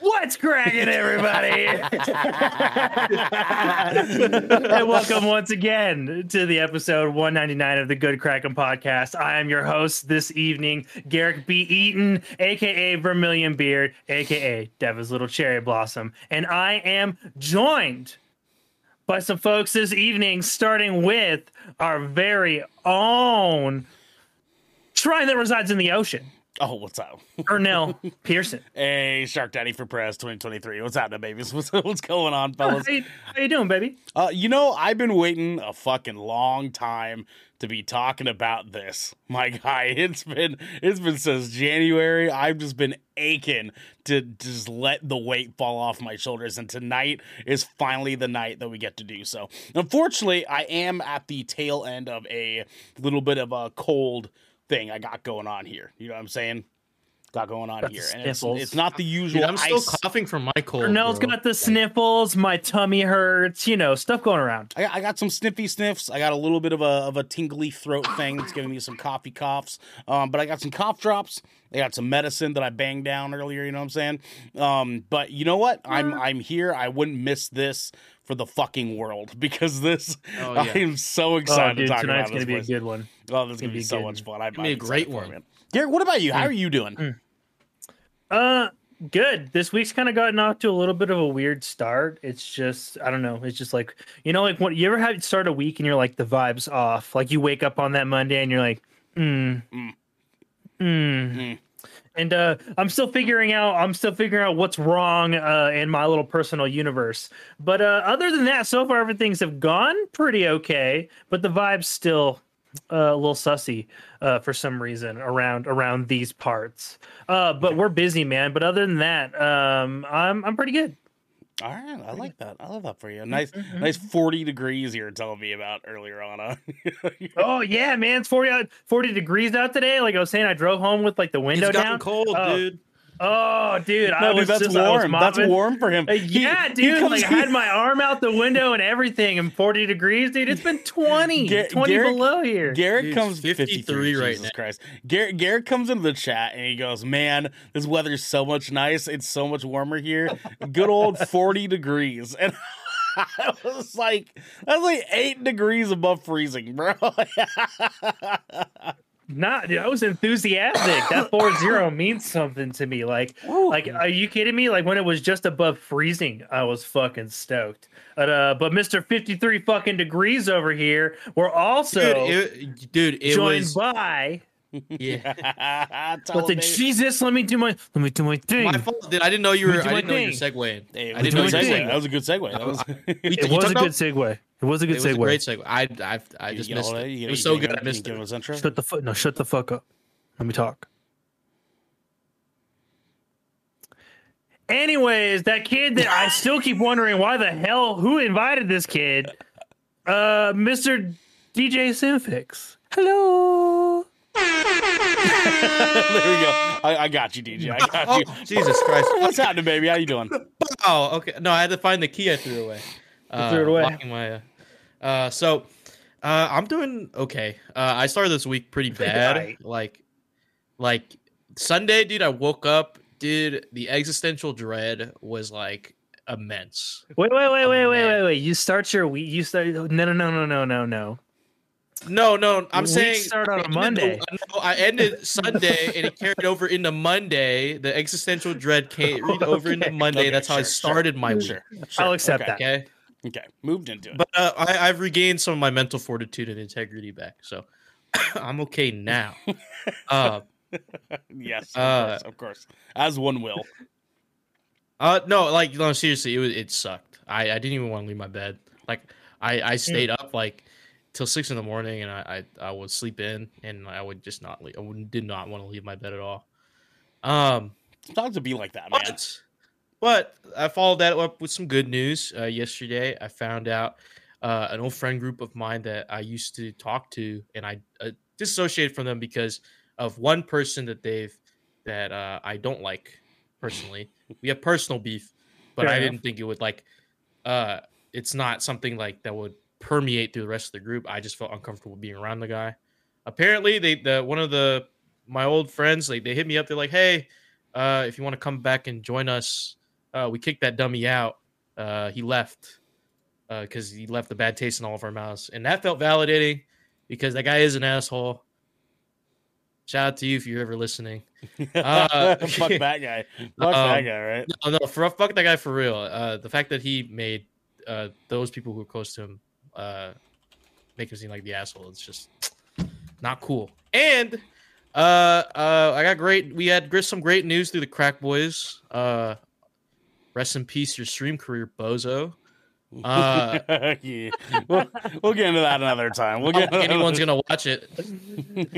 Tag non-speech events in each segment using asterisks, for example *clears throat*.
What's cracking, everybody? and welcome once again to the episode 199 of the Good Kraken podcast. I am your host this evening, Garrick B. Eaton, aka Vermillion Beard, aka Devin's Little Cherry Blossom, and I am joined by some folks this evening, starting with our very own shrine that resides in the ocean. Oh, what's up? *laughs* Ernell Pearson. Hey, Shark Daddy for Press 2023. What's happening, babies? *laughs* What's, what's going on, fellas? How you, how you doing, baby? Uh, you know, I've been waiting a fucking long time to be talking about this. *laughs* My guy, it's been it's been since January. I've just been aching to just let the weight fall off my shoulders, and tonight is finally the night that we get to do so. Unfortunately, I am at the tail end of a little bit of a cold thing I got going on here. You know what I'm saying? Got going on Got here, and it's, it's not the usual. Dude, I'm still ice- coughing from my cold. Ernell's bro. got the sniffles, my tummy hurts, you know, stuff going around. I got, I got some sniffy sniffs. I got a little bit of a of a tingly throat thing that's giving me some coffee coughs. Um, but I got some cough drops. I got some medicine that I banged down earlier. You know what I'm saying? Um, but you know what? I'm I'm here. I wouldn't miss this for the fucking world *laughs* because this. Oh, *laughs* yeah. I am so Oh, excited dude, to talk tonight's about Tonight's gonna this. be a good one. Oh, this is gonna gonna be be so much fun. I'm, Gonna be a great excited for it, one. man. Garrett, what about you? How are you doing? Uh, good. This week's kind of gotten off to a little bit of a weird start. It's just, I don't know. It's just like, you know, like when you ever have start a week and you're like the vibes off. Like you wake up on that Monday and you're like, mm, Mm. mm. Mm. And uh, I'm still figuring out. I'm still figuring out what's wrong uh, in my little personal universe. But uh, other than that, so far everything's have gone pretty okay. But the vibes still uh, a little sussy uh, for some reason around around these parts. Uh, but we're busy, man. But other than that, um, I'm I'm pretty good. All right, I like that. I love that for you. Nice, Mhm. nice forty degrees you're telling me about earlier on. Huh? *laughs* Oh yeah, man! It's 40, 40 degrees out today. Like I was saying, I drove home with like the window It's down. cold, Oh, dude. Oh, dude, I no, was that's just, I was warm. That's warm for him. Uh, yeah, he dude. comes- like I *laughs* had my arm out the window and everything, and 40 degrees, dude. It's been 20, Gar- 20 Garrick- below here. Garrett Dude, comes 53 53 right Jesus now. Christ. Garrett, Garrett comes into the chat and he goes, "Man, this weather's so much nice. It's so much warmer here. Good old *laughs* 40 degrees." And *laughs* I was like, "That's like eight degrees above freezing, bro." Not, dude, I was enthusiastic. That *coughs* 4-0 means something to me. Like, like, are you kidding me? Like when it was just above freezing, I was fucking stoked. But uh, but Mr. 53 fucking degrees over here, we're also dude, it, dude, it joined was by. *laughs* yeah. *laughs* But the him, baby. Jesus, let me do my let me do my thing. My fault, dude. I didn't know you were. do I my didn't know you were segueing. Hey, I was didn't a know good you my segue. thing. That was a good segue. That was. *laughs* It was a talked good about- segue. It was a It good was a segue. great segue. I, I, I just missed it. that? It was you- so good. give I him- missed you it. Shut the fuck no, shut the fuck up. Let me talk. Anyways, that kid that I still keep wondering why the hell who invited this kid? Uh Mr. DJ Simfix. Hello. *laughs* there we go. I, I got you, DJ. I got Oh, you. Jesus Christ. *laughs* What's happening, baby? How you doing? Oh, okay. No, I had to find the key I threw away. Uh, threw it away. my, uh, uh, so, uh, I'm doing okay. Uh, I started this week pretty bad. Right. Like, like Sunday, dude. I woke up, dude. The existential dread was like immense. Wait, wait, wait, wait, wait, wait, wait. You start your week. You start. No, no, no, no, no, no, no. No, no, I'm Weeks saying start on a Monday. no, I ended Sunday and it carried over into Monday. The existential dread carried *laughs* over into Monday. Okay, That's how I sure, sure. started my week. Sure. I'll accept okay. that. Okay. Okay. Moved into it. But uh, I, I've regained some of my mental fortitude and integrity back, so *coughs* I'm okay now. *laughs* uh, yes. Of, uh, course, of course. As one will. uh, no, like no, seriously, it was it sucked. I, I didn't even want to leave my bed. Like I, I stayed up like till six in the morning, and I, I, I would sleep in, and I would just not leave. I would, did not want to leave my bed at all. Um, Sometimes it be like that, man. But, but I followed that up with some good news. Uh, yesterday, I found out uh, an old friend group of mine that I used to talk to, and I uh, disassociated from them because of one person that they've that uh, I don't like personally. We have personal beef, but Fair I enough. didn't think it would like. Uh, it's not something like that would permeate through the rest of the group. I just felt uncomfortable being around the guy. Apparently, they the one of the my old friends like they hit me up. They're like, "Hey, uh, if you want to come back and join us, uh, we kicked that dummy out. Uh, he left because he left a bad taste in all of our mouths, and that felt validating because that guy is an asshole. Shout out to you if you're ever listening. *laughs* Uh, Fuck *laughs* that guy. Fuck that Um, guy, right? No, no, for fuck that guy for real. Uh, the fact that he made uh, those people who were close to him uh, make him seem like the asshole, it's just not cool. And uh, uh, I got great. We had some great news through the Crack Boys. Uh, rest in peace, your stream career, bozo. Uh, *laughs* yeah. we'll, we'll get into that another time. We'll I get don't *laughs* think anyone's gonna watch it.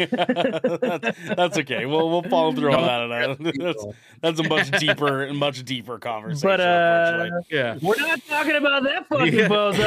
that's, *laughs* that's okay. We'll we'll follow through on that. That's, that's a much deeper, much deeper conversation. But uh. Yeah. we're not talking about that fucking Yeah. bozo.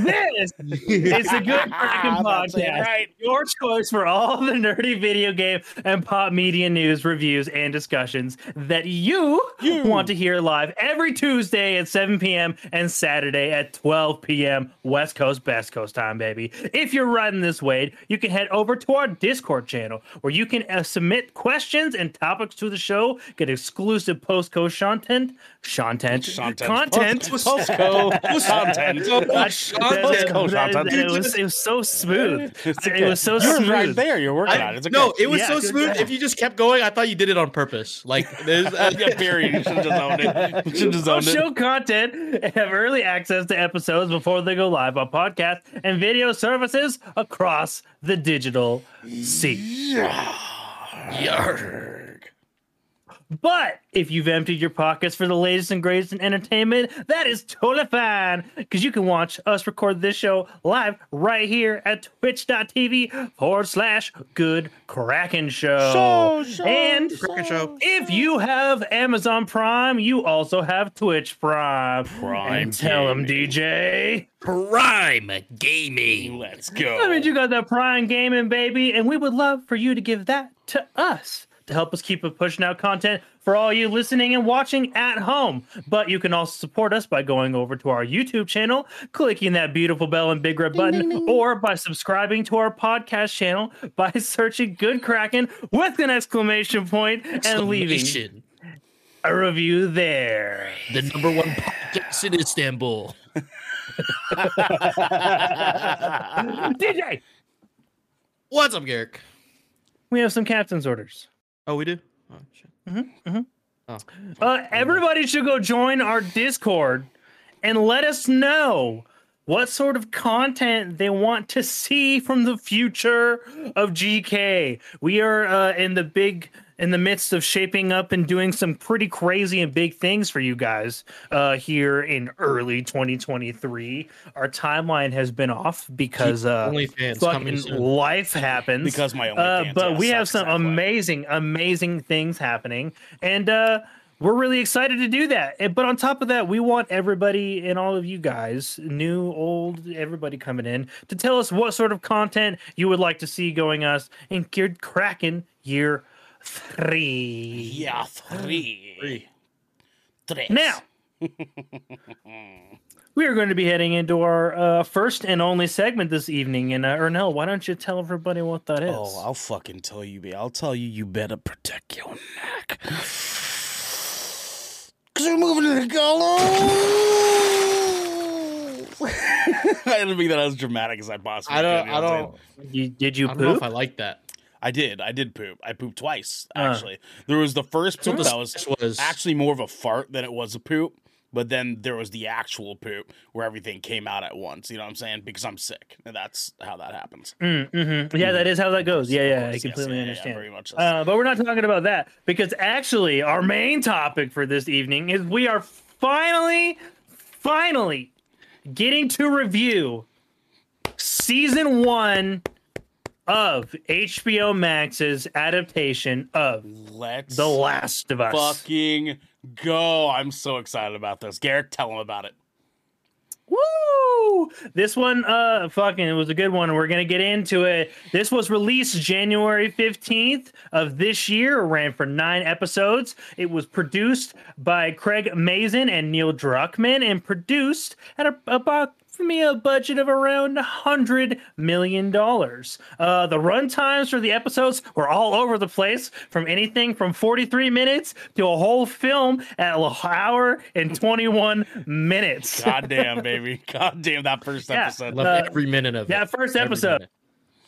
Because this is a Good Kraken That's it, podcast. right? Your choice for all the nerdy video game and pop media news, reviews, and discussions that you, You. want to hear live every Tuesday at 7 p.m. and Saturday at 12 p.m. West Coast, Best Coast time, baby. If you're riding this wave, you can head over to our Discord channel where you can uh, submit questions and topics to the show, get exclusive post coast content, content, Content. content. Post- Postco content. That- *laughs* *laughs* content. that- It was it was so smooth. *laughs* It's It was so You're smooth. right there. You're working I- on it. It's okay. No, it was Yeah, so smooth. job. If you just kept going, I thought you did it on purpose. Like there's uh, yeah, period. You should have just owned it. You should have just owned it. show content have early access to episodes before they go live on podcast and video services across the digital sea. Yarg. But if you've emptied your pockets for the latest and greatest in entertainment, that is totally fine because you can watch us record this show live right here at twitch.tv forward slash good Kraken show. Show, show, and Kraken show. if you have Amazon Prime, you also have Twitch Prime. Prime And tell them. DJ. Prime Gaming. Let's go. I mean, you got that Prime Gaming, baby, and we would love for you to give that to us to help us keep pushing out content for all you listening and watching at home. But you can also support us by going over to our YouTube channel, clicking that beautiful bell and big red button, or by subscribing to our podcast channel by *laughs* searching Good Kraken with an exclamation point and leaving a review there. the number one podcast in Istanbul. *laughs* DJ, What's up, Garrick? we have some captain's orders. Oh, we do. Oh, shit. Uh, everybody should go join our Discord and let us know what sort of content they want to see from the future of GK. We are uh, in the big in the midst of shaping up and doing some pretty crazy and big things for you guys uh, here in early 2023. Our timeline has been off because uh, fucking life happens Because my uh, OnlyFans, but yeah, we have some amazing amazing things happening and uh we're really excited to do that but on top of that we want everybody and all of you guys new old everybody coming in to tell us what sort of content you would like to see going us in geared kraken year three Yeah, three. Three. Tres. now *laughs* we are going to be heading into our uh, first and only segment this evening and uh, ernell why don't you tell everybody what that is Oh, I'll fucking tell you, babe. I'll tell you, you better protect your neck. Cause we're moving to the gallows. *laughs* I didn't make that as dramatic as I possibly I don't. could. you know I what I'm don't. you, did you I don't know poop if I like that. I did. I did poop. I pooped twice, Uh. actually. There was the first That's poop the that was sketch was. actually more of a fart than it was a poop. But then there was the actual poop where everything came out at once. You know what I'm saying? Because I'm sick. And that's how that happens. Mm, mhm. Yeah, that is how that goes. Yeah, yeah, I course, yes, completely yeah, yeah, understand. very much. Uh, but we're not talking about that because actually, our main topic for this evening is we are finally, finally getting to review season one of HBO Max's adaptation of Let's The Last of Us. fucking go. I'm so excited about this. Garrick, tell him about it. Woo! This one, uh, fucking, it was a good one. We're gonna get into it. This was released January fifteenth of this year. It ran for nine episodes. It was produced by Craig Mazin and Neil Druckmann, and produced at a, about me a budget of around $100 million. Uh, the run times for the episodes were all over the place, from anything from 43 minutes to a whole film at an hour and 21 minutes. God damn, *laughs* baby. God damn that first Yeah. episode. Love Uh, every minute of it. that first Every episode.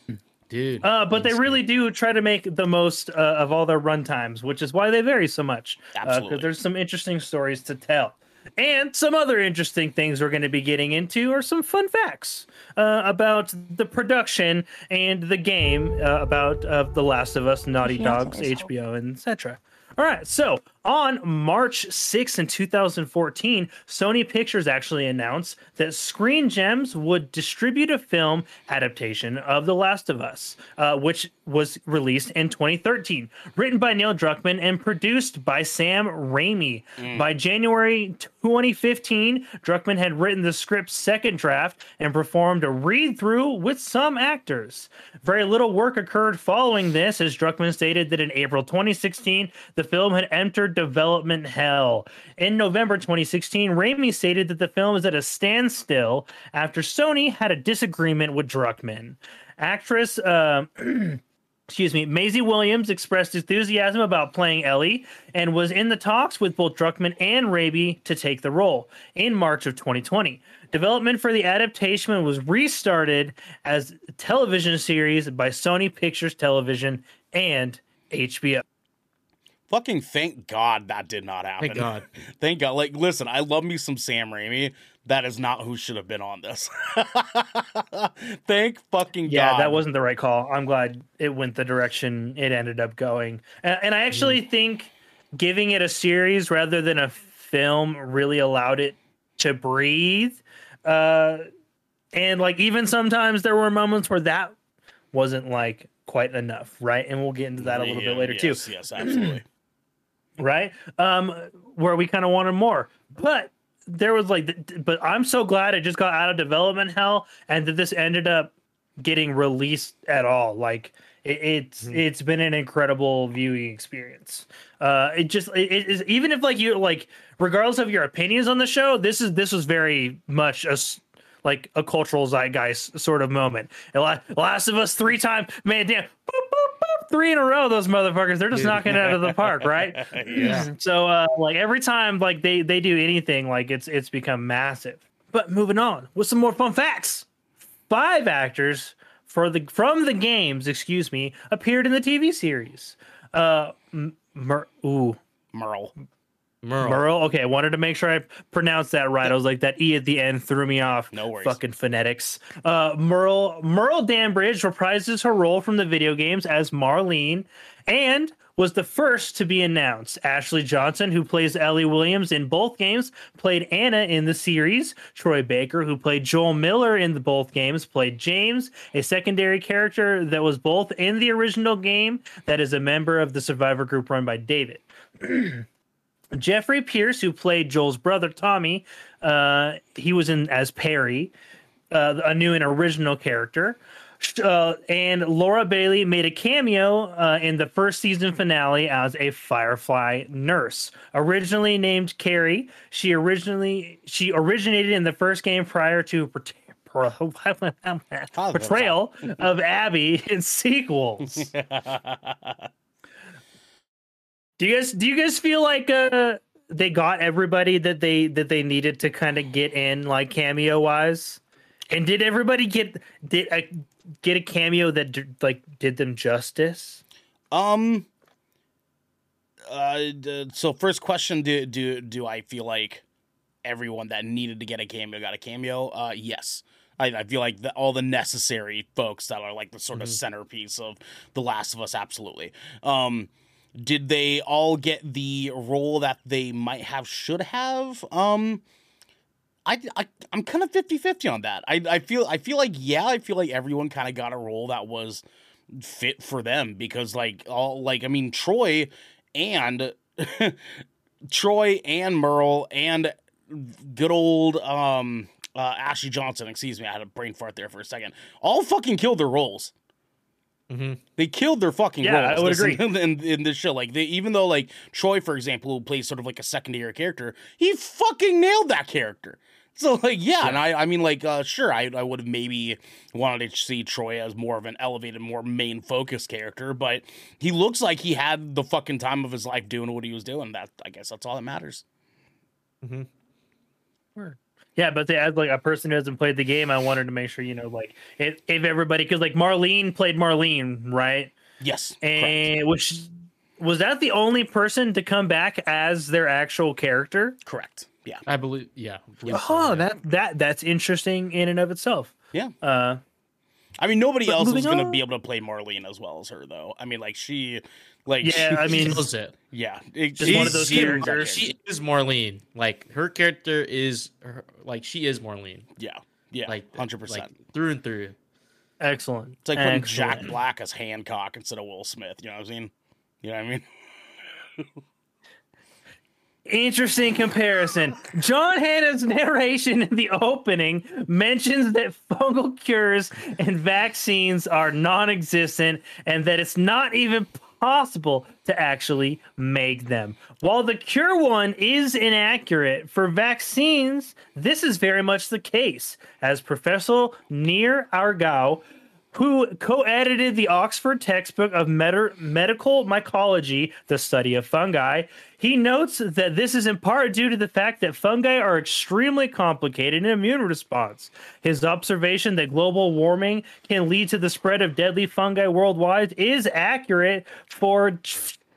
minute. dude. Uh, but they really do try to make the most uh, of all their run times, which is why they vary so much. Because Absolutely. there's some interesting stories to tell. And some other interesting things we're going to be getting into are some fun facts uh, about the production and the game uh, about uh, The Last of Us, Naughty Dogs. HBO, and etc. All right, so on March 6th in 2014, Sony Pictures actually announced that Screen Gems would distribute a film adaptation of The Last of Us, uh, which was released in 2013, written by Neil Druckmann and produced by Sam Raimi. By January 2015, Druckmann had written the script's second draft and performed a read through with some actors. Very little work occurred following this, as Druckmann stated that in April 2016, the film had entered development hell. In November 2016, Raimi stated that the film is at a standstill after Sony had a disagreement with Druckmann. Actress, uh, *clears throat* excuse me, Maisie Williams expressed enthusiasm about playing Ellie and was in the talks with both Druckmann and Raimi to take the role in March of 2020. Development for the adaptation was restarted as a television series by Sony Pictures Television and HBO. Fucking thank God that did not happen. Thank God. *laughs* Thank God. Like, listen, I love me some Sam Raimi. That is not who should have been on this. *laughs* thank fucking God. Yeah, God. that wasn't the right call. I'm glad it went the direction it ended up going. And, and I actually think giving it a series rather than a film really allowed it to breathe. Uh, and like even sometimes there were moments where that wasn't like quite enough, right? And we'll get into that a little Yeah, bit later yes, too Yes, absolutely. Right? Um, where we kind of wanted more, but there was like, but I'm so glad it just got out of development hell and that this ended up getting released at all. Like it, it's it's been an incredible viewing experience. Uh, it just it is even if like you like regardless of your opinions on the show, this is this was very much a like a cultural zeitgeist sort of moment. Last of Us three times, man, damn, boop, three in a row. Those motherfuckers, they're just Dude. knocking it out of the park, right? *laughs* yeah. *laughs* So uh like every time like they they do anything like it's it's become massive. But moving on with some more fun facts. Five actors for the from the games, excuse me, appeared in the TV series. Uh M- Mer- ooh, Merle. Merle. Merle. Okay, I wanted to make sure I pronounced that right. I was like that e at the end threw me off. No worries. Fucking phonetics. Uh, Merle Merle Dandridge reprises her role from the video games as Marlene, and was the first to be announced. Ashley Johnson, who plays Ellie Williams in both games, played Anna in the series. Troy Baker, who played Joel Miller in the both games, played James, a secondary character that was both in the original game that is a member of the survivor group run by David. *clears throat* Jeffrey Pierce, who played Joel's brother Tommy, uh, he was in as Perry, uh, a new and original character. Uh, and Laura Bailey made a cameo uh, in the first season finale as a Firefly nurse. Originally named Carrie, she originally she originated in the first game prior to *laughs* *laughs* portrayal of Abby in sequels. *laughs* Do you guys do you guys feel like uh they got everybody that they that they needed to kind of get in like cameo wise? And did everybody get did a, get a cameo that d- like did them justice? Um. Uh. So first question: Do do do I feel like everyone that needed to get a cameo got a cameo? Uh. Yes. I, I feel like the, all the necessary folks that are like the sort of centerpiece of The Last of Us, absolutely. Um, did they all get the role that they might have, should have? Um, I, I I'm kind of 50-50 on that. I, I feel I feel like yeah, I feel like everyone kind of got a role that was fit for them because like all like I mean Troy and *laughs* Troy and Merle and good old um uh Ashley Johnson, excuse me, I had a brain fart there for a second. All fucking killed their roles. Mhm. They killed their fucking Yeah, I roles. would this- agree. In, *laughs* in, in this show, like they, even though like Troy, for example, who plays sort of like a secondary character, he fucking nailed that character. So like yeah, and I I mean like uh sure I I would have maybe wanted to see Troy as more of an elevated, more main focus character, but he looks like he had the fucking time of his life doing what he was doing. That I guess that's all that matters. Yeah, but they, as like a person who hasn't played the game, I wanted to make sure you know, like if, if everybody, because like Marlene played Marlene, right? Yes. correct. And which was that the only person to come back as their actual character? Correct. Yeah. I believe. Yeah. I believe so, Oh, yeah. that that that's interesting in and of itself. Yeah. Uh, I mean nobody But else is gonna be able to play Marlene as well as her though. I mean like she like yeah, I mean, Kills it. yeah. It, Just one of those she- characters. She is Marlene. Like her character is her, like she is Marlene. Yeah. Yeah. Like hundred percent. through and through. excellent. It's like putting Jack Black as Hancock instead of Will Smith. You know what I mean? You know what I mean? *laughs* Interesting comparison. John Hannah's narration in the opening mentions that fungal cures and vaccines are non existent and that it's not even possible to actually make them. While the cure one is inaccurate, for vaccines, this is very much the case. As Professor Near Argao who co-edited the Oxford textbook of med- medical mycology, the study of fungi. He notes that this is in part due to the fact that fungi are extremely complicated in immune response. His observation that global warming can lead to the spread of deadly fungi worldwide is accurate for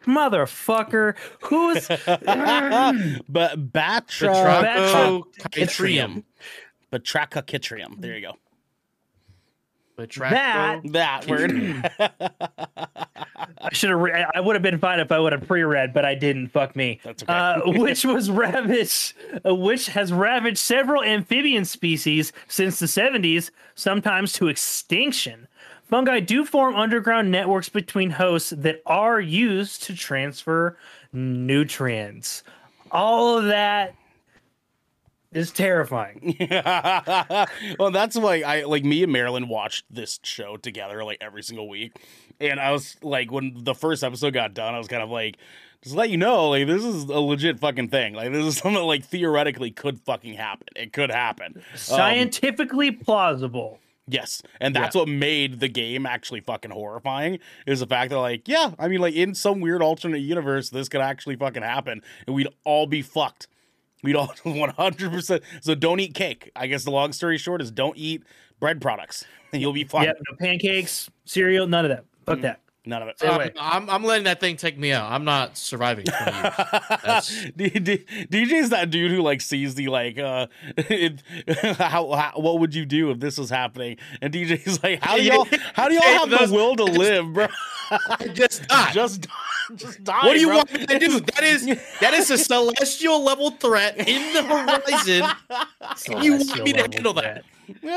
motherfucker who's But Batra Batrachochytrium. Batrachochitrium. There you go. That- That word. *laughs* I should have. Re- I would have been fine if I would have pre-read, but I didn't. Fuck me. That's okay. Uh, *laughs* which was ravaged, uh, which has ravaged several amphibian species since the 70s, sometimes to extinction. Fungi do form underground networks between hosts that are used to transfer nutrients. All of that is terrifying. *laughs* well, that's why I like me and Marilyn watched this show together like every single week. And I was like, when the first episode got done, I was kind of like, just let you know, like this is a legit fucking thing. Like this is *laughs* something that, like theoretically could fucking happen. It could happen. Um, Scientifically plausible. Yes, and that's what made the game actually fucking horrifying. Is the fact that like, yeah, I mean, like in some weird alternate universe, this could actually fucking happen, and we'd all be fucked. We'd all *laughs* one hundred percent. So don't eat cake. I guess the long story short is don't eat bread products, and *laughs* you'll be fine. Yep, no pancakes, cereal, none of that. Fuck mm. that. None of it. Stay I'm. I'm, I'm letting that thing take me out. I'm not surviving 20 years. That's- *laughs* D- D- DJ's that dude who like sees the like uh it, *laughs* how, how what would you do if this was happening and DJ's like how do y'all how do y'all have the will to live bro I *laughs* just died. just just die what do you bro. want me to do? That is that is a celestial level threat in the horizon. you want me to handle that?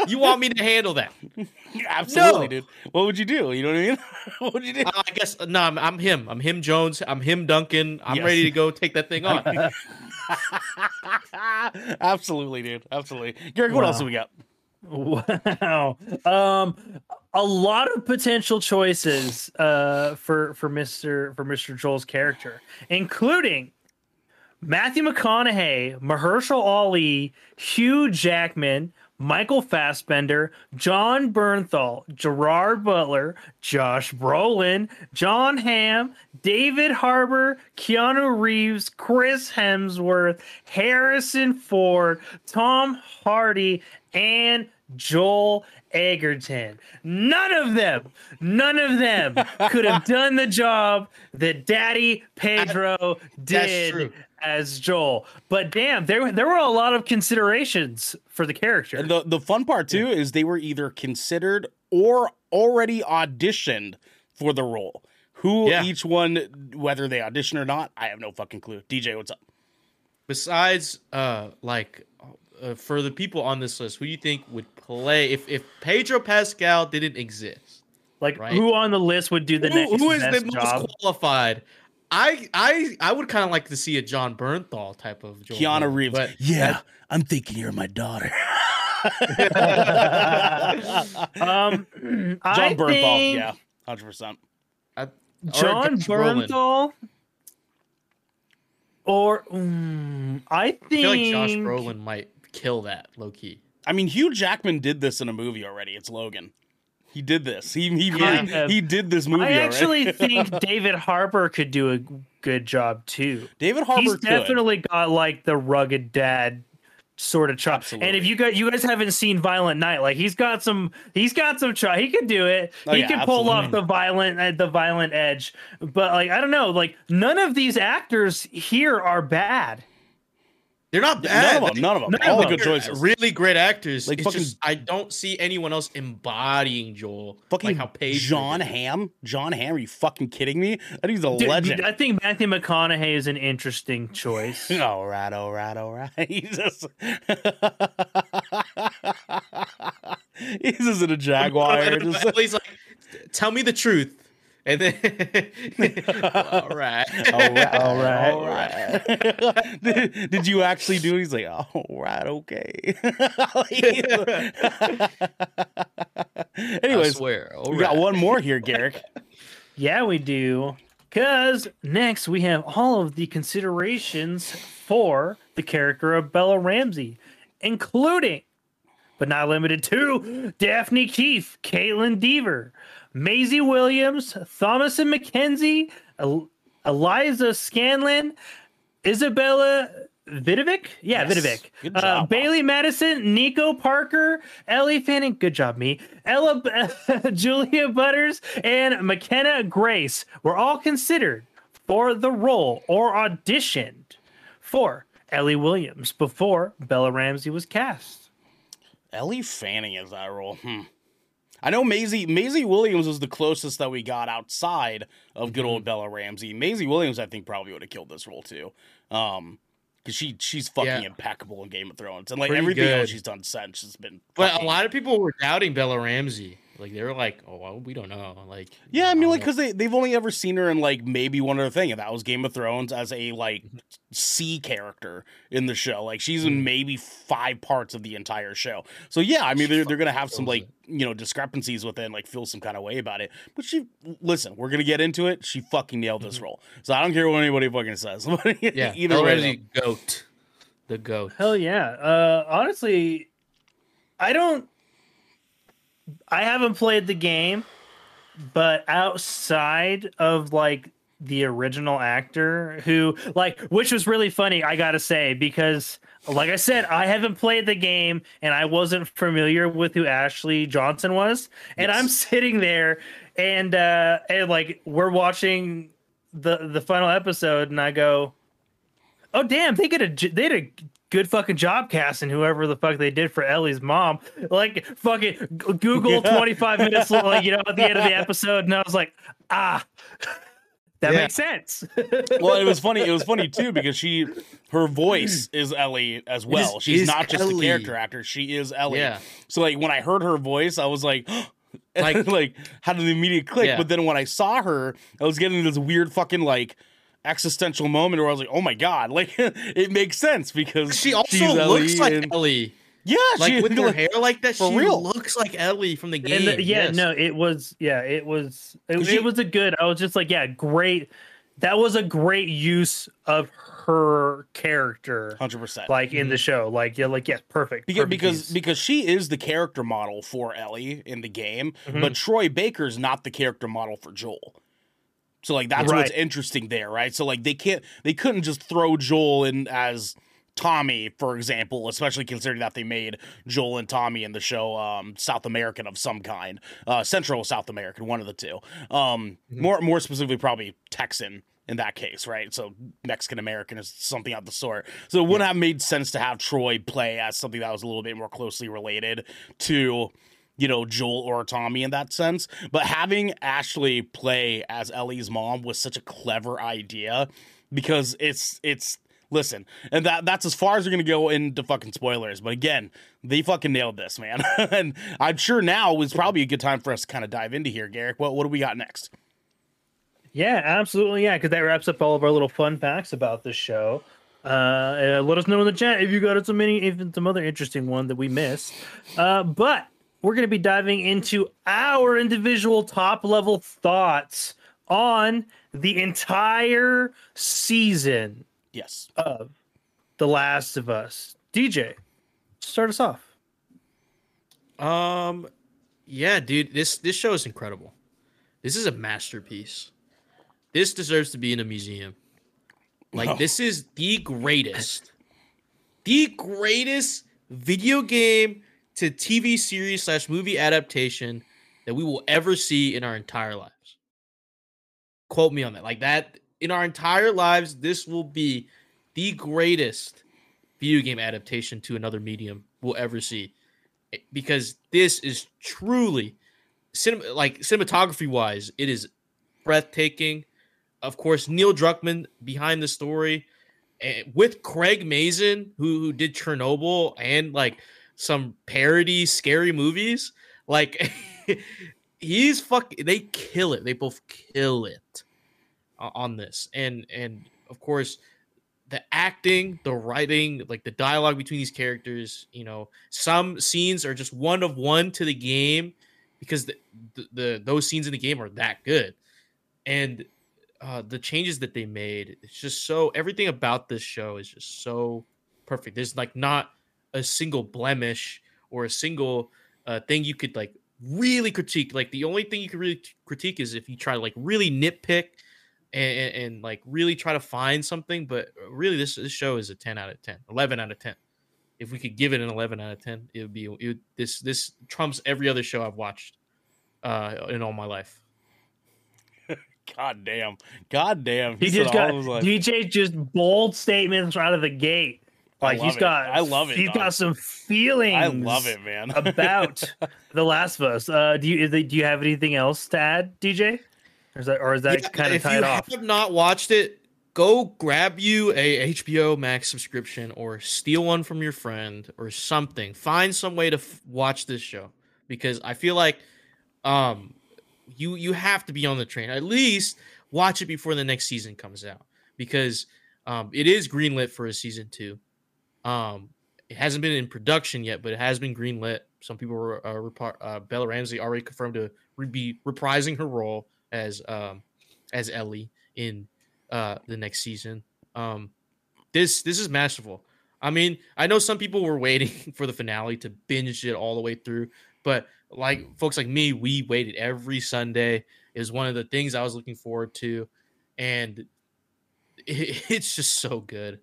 You want me to handle that? *laughs* absolutely No. dude what would you do you know what I mean *laughs* what would you do Uh, I guess no. I'm, I'm him. I'm him Jones. I'm him Duncan. I'm Yes. ready to go take that thing *laughs* on. absolutely dude absolutely Garrett what else do we got Wow. Um a lot of potential choices uh for for Mr. for Mr. Joel's character, including Matthew McConaughey, Mahershala Ali, Hugh Jackman, Michael Fassbender, Jon Bernthal, Gerard Butler, Josh Brolin, Jon Hamm, David Harbour, Keanu Reeves, Chris Hemsworth, Harrison Ford, Tom Hardy, and Joel Edgerton. None of them, none of them could have *laughs* done the job that Daddy Pedro did. As Joel. But damn, there there were a lot of considerations for the character. And the the fun part too is they were either considered or already auditioned for the role. Who Yeah. each one, whether they audition or not, I have no fucking clue. DJ, what's up? Besides, uh, like uh, for the people on this list, who do you think would play if if Pedro Pascal didn't exist? like right. who on the list would do the Who- next who is the most job? qualified? I I I would kind of like to see a Jon Bernthal type of Joel Keanu movie, Reeves. but yeah, I'm thinking you're my daughter. *laughs* Um, John I Bernthal. think Yeah, hundred percent. John Josh Brolin. Bernthal. Or mm, I think I feel like Josh Brolin might kill that low key. I mean, Hugh Jackman did this in a movie already. It's Logan. He did this. He he Kind he, of. he did this movie I actually *laughs* think David Harbour could do a good job too. David Harbour He's could. definitely got like the rugged dad sort of chop. And if you got you guys haven't seen Violent Night, like he's got some he's got some chop. He could do it. Oh, he yeah, can pull off the violent uh, the violent edge. But like I don't know, like none of these actors here are bad. They're not bad. None of them. None of them. None All of the them. good choices. Really great actors. Like Like fucking- just, I don't see anyone else embodying Joel. Fucking like how Paige John. Ham. Jon Hamm. Are you fucking kidding me? That he's a Dude, legend. I think Matthew McConaughey is an interesting choice. *laughs* All right, all right, all right. He's just he's just in a jaguar. Just, He's like, tell me the truth. And then, *laughs* *laughs* all right, all right, All right. *laughs* all right. did, did you actually do it? He's like, all right, okay. I swear. All we got one more here, Garrick. Yeah, we do. Because next we have all of the considerations for the character of Bella Ramsey, including, but not limited to, Dafne Keen, Kaitlyn Dever, Maisie Williams, Thomasin McKenzie, El- Eliza Scanlen, Isabella Vidovic? Yeah, Yes. Vidovic. Good Uh. Bailey Madison, Nico Parker, Ellie Fanning, good job, me. Ella, *laughs* Julia Butters, and McKenna Grace were all considered for the role or auditioned for Ellie Williams before Bella Ramsey was cast. Ellie Fanning is that role. Hmm. I know Maisie Maisie Williams was the closest that we got outside of good Mm-hmm. old Bella Ramsey. Maisie Williams, I think, probably would have killed this role too. Um, because she she's fucking Yeah. impeccable in Game of Thrones, and like Pretty everything else she's done since has been. But a lot of people were doubting Bella Ramsey. Like they were like, "Oh, well, we don't know." Like, Yeah, I mean, don't like, because they they've only ever seen her in like maybe one other thing, and that was Game of Thrones as a like Mm-hmm. C character in the show. Like, she's in maybe five parts of the entire show. So yeah, I mean, they're they're gonna have some kills like you know discrepancies within, like feel some kind of way about it. But she, listen, we're gonna get into it. She fucking nailed this role. So I don't care what anybody fucking says. *laughs* Mm-hmm. yeah, either Bella way. Goat, the goat. Hell yeah. Uh, honestly, I don't. I haven't played the game, but outside of like the original actor who like which was really funny i gotta say because like i said i haven't played the game and i wasn't familiar with who ashley johnson was. And i'm sitting there and uh and like we're watching the the final episode and i go oh damn they a j- they did a good fucking job casting whoever the fuck they did for ellie's mom like fucking google Yeah. 25 minutes like you know at the end of the *laughs* episode and i was like ah that Yeah. makes sense *laughs* well, it was funny. It was funny too because she, her voice *clears throat* is Ellie as well. is- She's is not just a character actor; she is Ellie. Yeah. So like when I heard her voice, I was like, *gasps* like, Like- *laughs* like how did the immediate click? Yeah. But then when I saw her, I was getting this weird fucking like existential moment where I was like, oh my god, *laughs* like it makes sense because She also she's looks like and- Ellie. yeah, Like she, with her *laughs* hair like that, she real. looks like Ellie from the game. And the- yeah, yes. no, it was yeah, it was it, She- it was a good. I was just like, yeah, great. That was a great use of her character, hundred percent. like in the show. Like yeah, like yeah, perfect. Because perfect because, use. because she is the character model for Ellie in the game, Mhm. but Troy Baker's not the character model for Joel. So like that's what's interesting there, right? So like they can't they couldn't just throw Joel in as Tommy, for example, especially considering that they made Joel and Tommy in the show um, South American of some kind, uh, Central South American, one of the two. Um, More more specifically, probably Texan in that case, right? So Mexican American is something of the sort. So it wouldn't have made sense to have Troy play as something that was a little bit more closely related to you know, Joel or Tommy in that sense. But having Ashley play as Ellie's mom was such a clever idea because it's it's listen, and that that's as far as we're gonna go into fucking spoilers. But again, they fucking nailed this, man. *laughs* and I'm sure now is probably a good time for us to kind of dive into here, Garrick. What what do we got next? yeah, absolutely, yeah, because that wraps up all of our little fun facts about the show. Uh, uh, let us know in the chat if you got some any even some other interesting one that we missed. Uh, but we're going to be diving into our individual top level thoughts on the entire season Yes. of The Last of Us. DJ, Start us off. Um, yeah, dude, this this show is incredible. This is a masterpiece. This deserves to be in a museum. Like No. this is the greatest, the greatest video game to TV series slash movie adaptation that we will ever see in our entire lives. Quote me on that. Like that in our entire lives, this will be the greatest video game adaptation to another medium we'll ever see Eh, because this is truly cinem- like cinematography wise it is breathtaking of course neil druckmann behind the story eh, with craig mazin who, who did chernobyl and like some parody scary movies like *laughs* he's fuck they kill it they both kill it on this and and of course the acting, the writing, like the dialogue between these characters, you know, some scenes are just one of one to the game because the, the, the those scenes in the game are that good. And uh the changes that they made, it's just so everything about this show is just so perfect. There's like not a single blemish or a single uh thing you could like really critique. Like the only thing you could really critique is if you try to like really nitpick and, and, and, like really try to find something. But really, this this show is a ten out of 10, 11 out of ten. If we could give it an eleven out of ten, it would be it would, this this trumps every other show I've watched uh, in all my life. *laughs* God damn. God damn. He said just got those, like- DJ just bold statements out of the gate. I Like love he's it. got, I love it, He's dog. got some feelings. I love it, man. *laughs* about The Last of Us. Uh, do you do you have anything else to add, DJ? Or is that or is that Yeah, kind of tied off? if you have not watched it, go grab you a HBO Max subscription or steal one from your friend or something. Find some way to f- watch this show because I feel like um you you have to be on the train. At least watch it before the next season comes out because um it is greenlit for a season 2. Um it hasn't been in production yet, but it has been greenlit. Some people were uh, uh Bella Ramsey already confirmed to re- be reprising her role as um as Ellie in uh the next season. Um this this is masterful. I mean, I know some people were waiting *laughs* for the finale to binge it all the way through, but like folks like me, we waited every Sunday. Is one of the things I was looking forward to, and it, *laughs* it's just so good.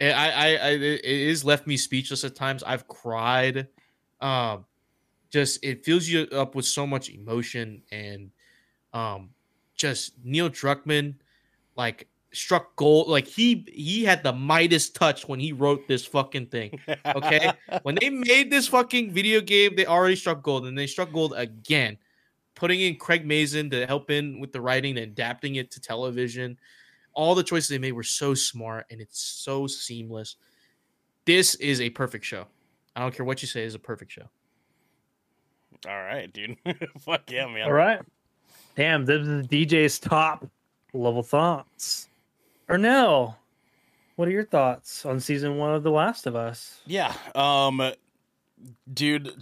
I, I, I, it left me speechless at times. I've cried. Um, just it fills you up with so much emotion and um just Neil Druckmann like struck gold like he he had the Midas touch when he wrote this fucking thing. Okay? *laughs* when they made this fucking video game, they already struck gold and they struck gold again. Putting in Craig Mazin to help in with the writing and adapting it to television. All the choices they made were so smart and it's so seamless. This is a perfect show. I don't care what you say, it's a perfect show. All right, dude. *laughs* Fuck yeah, man. All right. Damn, this is DJ's top level thoughts. Ernell, what are your thoughts on season one of The Last of Us? Yeah. Um dude,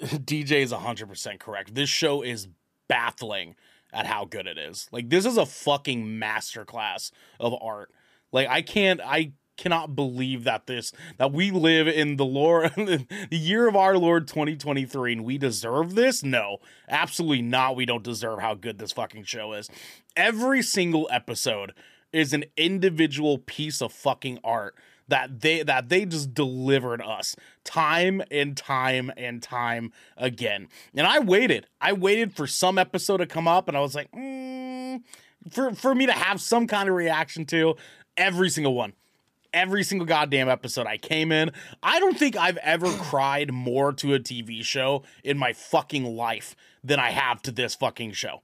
DJ is 100% correct. This show is baffling at how good it is. Like this is a fucking masterclass of art. Like I can't I cannot believe that this that we live in the lore *laughs* the year of our lord 2023 and we deserve this no absolutely not we don't deserve how good this fucking show is every single episode is an individual piece of fucking art that they that they just delivered us time and time and time again. And I waited. I waited for some episode to come up, and I was like, mm, for for me to have some kind of reaction to every single one. Every single goddamn episode I came in. I don't think I've ever *clears throat* cried more to a TV show in my fucking life than I have to this fucking show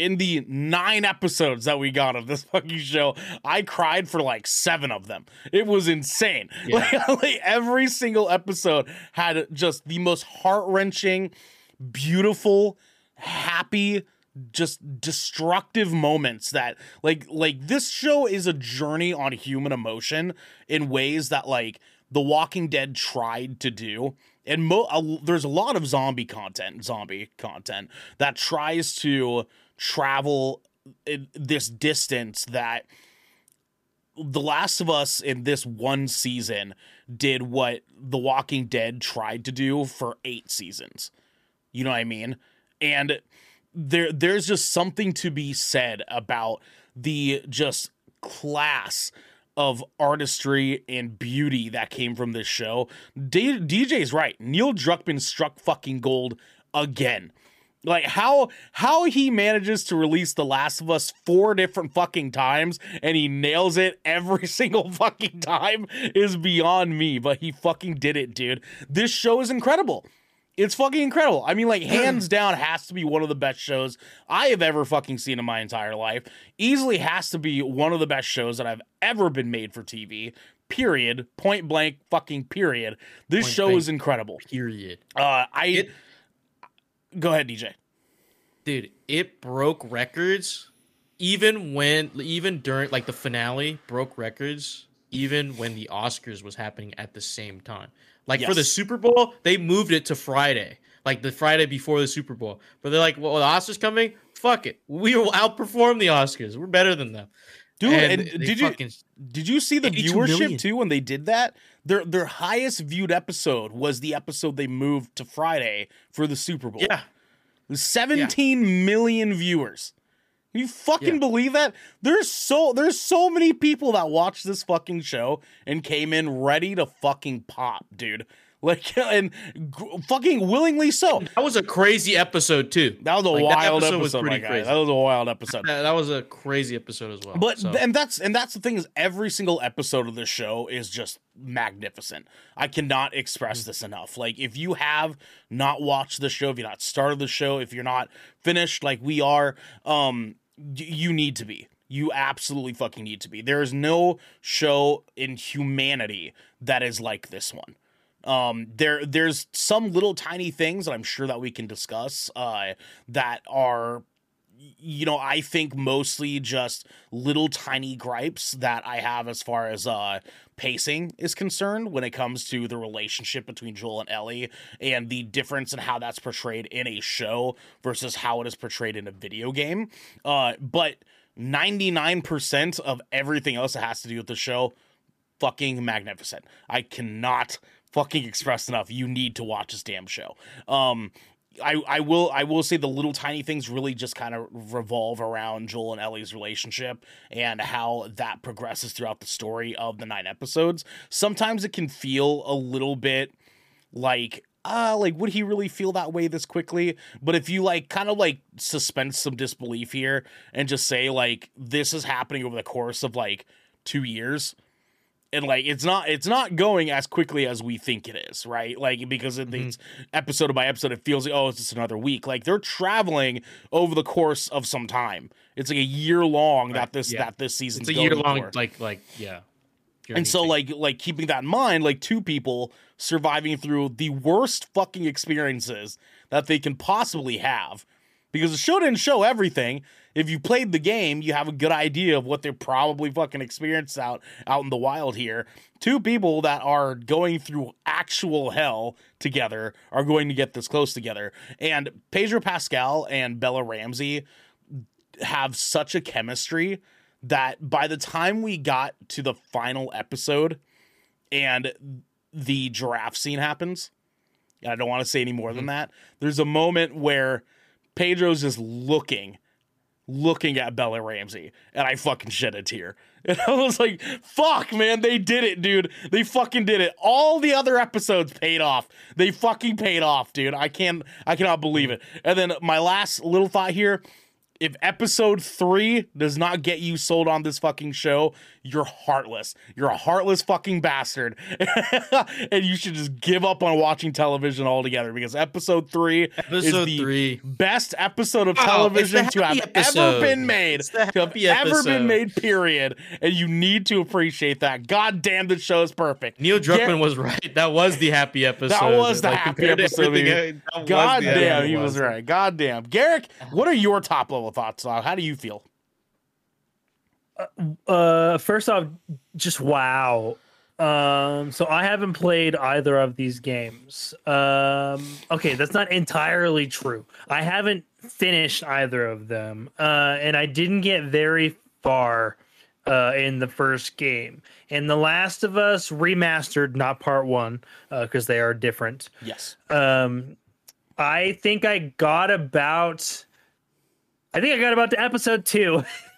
in the nine episodes that we got of this *laughs* fucking show, I cried for like seven of them. It was insane. *laughs* Yeah. Like, *laughs* like, every single episode had just the most heart wrenching, beautiful, happy, just destructive moments that like like this show is a journey on human emotion in ways that like The Walking Dead tried to do and mo- there's a lot of zombie content zombie content that tries to travel this distance that the last of us in this one season did what The Walking Dead tried to do for eight seasons. You know what I mean? And there there's just something to be said about the just class of artistry and beauty that came from this show. D- DJ's right. Neil Druckmann struck fucking gold again. Like how how he manages to release The Last of Us four different fucking times and he nails it every *laughs* single fucking time is beyond me, but he fucking did it, dude. This show is incredible. It's fucking incredible. I mean, like, *clears throat* hands down, has to be one of the best shows I have ever fucking seen in my entire life. Easily has to be one of the best shows that I've ever been made for TV. Period. Point blank. Fucking period. This Point show is incredible. Period. Uh, I It- go ahead, DJ. dude it broke records even when even during like the finale broke records even when the oscars was happening at the same time. Like for the super bowl they moved it to friday like the friday before the super bowl. But they're like well the oscars coming? Fuck it. We will outperform the oscars. We're better than them Dude, and, they did you did you see the viewership million. too when they did that? Their their highest viewed episode was the episode they moved to Friday for the Super Bowl. yeah 17 million viewers. Can you fucking Yeah. believe that? There's so there's so many people that watched this fucking show and came in ready to fucking pop, dude. *laughs* Like and fucking willingly so. that was a crazy episode too That was a Like, wild episode episode, was my pretty guy. crazy. That was a wild episode. that, that was a crazy episode as well But so. and that's and that's the thing is every single episode of this show is just magnificent. I cannot express this enough. Like if you have not watched the show, if you're not started the show, if you're not finished like we are, um you need to be. You absolutely fucking need to be. There is no show in humanity that is like this one. Um, there there's some little tiny things that I'm sure that we can discuss uh, that are you know, I think mostly just little tiny gripes that I have as far as uh pacing is concerned when it comes to the relationship between Joel and Ellie and the difference in how that's portrayed in a show versus how it is portrayed in a video game. Uh but 99% of everything else that has to do with the show fucking magnificent. I cannot fucking express enough. You need to watch this damn show. Um I, I will I will say the little tiny things really just kind of revolve around Joel and Ellie's relationship and how that progresses throughout the story of the nine episodes. Sometimes it can feel a little bit like uh like would he really feel that way this quickly but if you like kind of like suspend some disbelief here and just say like this is happening over the course of like 2 years and like it's not it's not going as quickly as we think it is right like because it, Mhm. it's episode by episode it feels like oh it's just another week like they're traveling over the course of some time it's like a year long that this yeah. that this season's it's a year long for. like like yeah and so like like keeping that in mind like two people surviving through the worst fucking experiences that they can possibly have because the show didn't show everything. If you played the game you have a good idea of what they're probably fucking experienced out out in the wild here. Two people that are going through actual hell together are going to get this close together. And pedro pascal and bella ramsey have such a chemistry that by the time we got to the final episode and the giraffe scene happens, and I don't want to say any more than mm-hmm. that, there's a moment where Pedro's just looking, looking at Bella Ramsey, and I fucking shed a tear. *laughs* And I was like, fuck, man, they did it, dude. They fucking did it. All the other episodes paid off. They fucking paid off, dude. I can't I cannot believe it. And then my last little thought here, if episode three does not get you sold on this fucking show, you're heartless. You're a heartless fucking bastard. *laughs* and you should just give up on watching television altogether because episode three is episode the three best episode of television to have happy ever episode. been made. To have ever episode. been made, period. And you need to appreciate that. God damn, the show is perfect. Neil Druckmann was right. That was the happy episode. That was the happy episode, everything baby. else, that was God damn, he was right. God damn. Garrick, what are your top level thoughts? How do you feel? Uh, first off, just wow. Um, so I haven't played either of these games. Um, okay, that's not entirely true. I haven't finished either of them, uh, and I didn't get very far uh, in the first game. In The Last of Us remastered, not part one, because they are different. Yes. Um, I think I got about. I think I got about to episode two *laughs*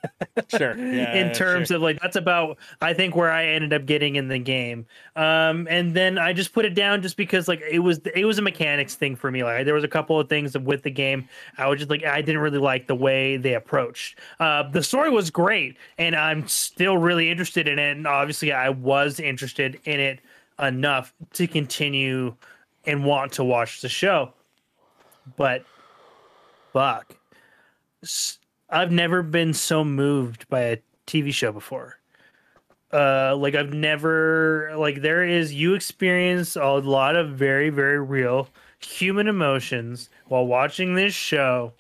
Sure. *laughs* Yeah. in terms of like that's about I think where I ended up getting in the game. Um, and then I just put it down just because like it was it was a mechanics thing for me. Like there was a couple of things with the game I was just like I didn't really like the way they approached. Uh, the story was great, and I'm still really interested in it. And obviously, I was interested in it enough to continue and want to watch the show. But fuck. S- I've never been so moved by a TV show before. Uh, like I've never like there is you experience a lot of very very real human emotions while watching this show,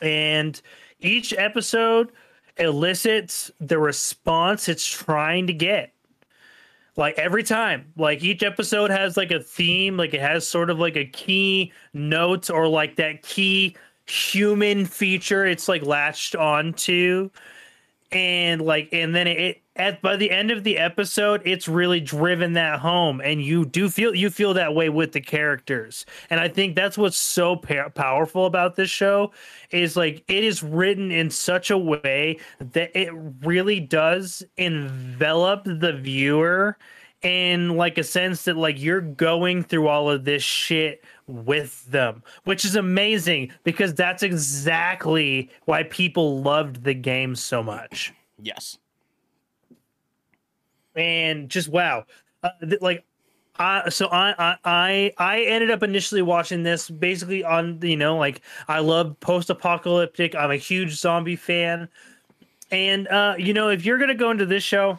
and each episode elicits the response it's trying to get like every time like each episode has like a theme like it has sort of like a key note or like that key human feature it's like latched onto. And like and then it at by the end of the episode it's really driven that home. And you do feel you feel that way with the characters. And i think that's what's so pa- powerful about this show is like it is written in such a way that it really does envelop the viewer in like a sense that like you're going through all of this shit with them which is amazing because that's exactly why people loved the game so much. Yes. and just wow. Uh, th- like I, so I, I i i ended up initially watching this basically on you know like i love post-apocalyptic i'm a huge zombie fan. And uh you know if you're gonna go into this show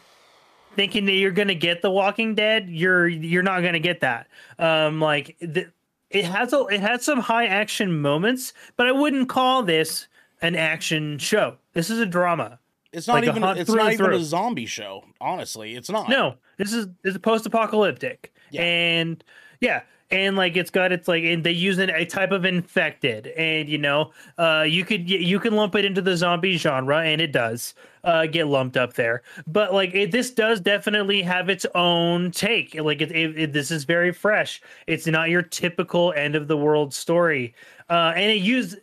thinking that you're gonna get the walking dead you're you're not gonna get that. Um like the, it has a it has some high action moments but i wouldn't call this an action show this is a drama It's not Like a even. hunt It's through not even a zombie show. Honestly, it's not. No, this is this is post-apocalyptic, Yeah. and yeah, and like it's got it's like and they use an, a type of infected, and you know, uh, you could you can lump it into the zombie genre, and it does uh get lumped up there. But like it, this does definitely have its own take. Like it, it, this is very fresh. It's not your typical end of the world story, uh, and it used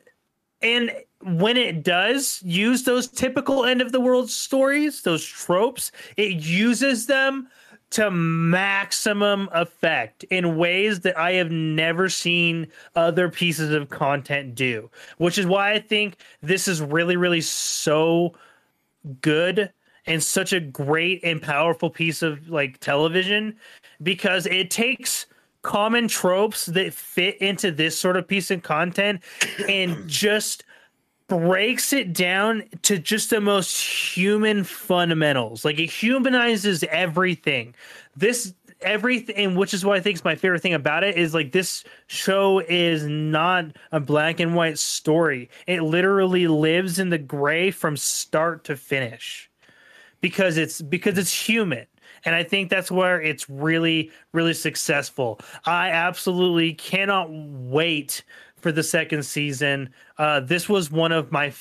and when it does use those typical end of the world stories, those tropes, it uses them to maximum effect in ways that I have never seen other pieces of content do, which is why I think this is really, really so good and such a great and powerful piece of like television because it takes common tropes that fit into this sort of piece of content and just breaks it down to just the most human fundamentals. Like it humanizes everything. This everything which is what I think is my favorite thing about it is like this show is not a black and white story. It literally lives in the gray from start to finish. Because it's because it's human. And I think that's where it's really, really successful. I absolutely cannot wait for the second season. Uh, this was one of my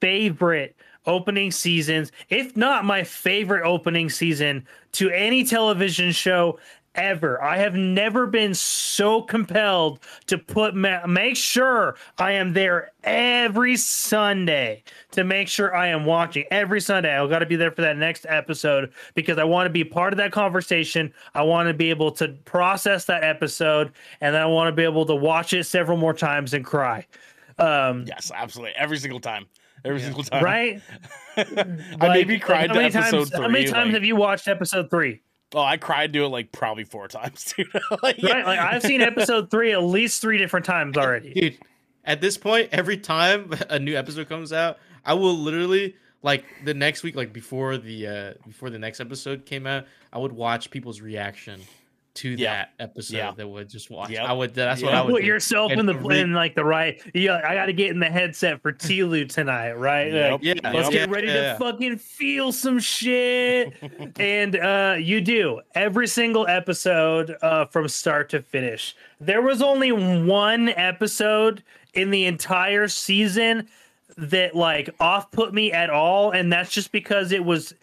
favorite opening seasons, if not my favorite opening season to any television show ever. I have never been so compelled to put ma- make sure I am there every Sunday to make sure I am watching every Sunday. I've got to be there for that next episode because I want to be part of that conversation. I want to be able to process that episode and then I want to be able to watch it several more times and cry. Um, Yes, absolutely. Every single time. Every single time. right? *laughs* I maybe Like, cried how to many episode times, three. How many times like- have you watched episode three? Oh, I cried to it like probably four times, *laughs* dude. like, yeah. Right? Like I've seen episode three at least three different times already. *laughs* dude at this point every time *laughs* a new episode comes out i will literally like the next week like before the uh before the next episode came out i would watch people's reaction to Yeah. that episode Yeah. that would just watch Yep. i would that's what Yeah. i would Put do. yourself And in the re- in like the right. Yeah, I got to get in the headset for TLOU tonight, right? Yep. Like, yeah Let's Yep. get ready yeah. to fucking feel some shit. *laughs* and uh you do every single episode uh from start to finish. There was only one episode in the entire season that like off put me at all and that's just because it was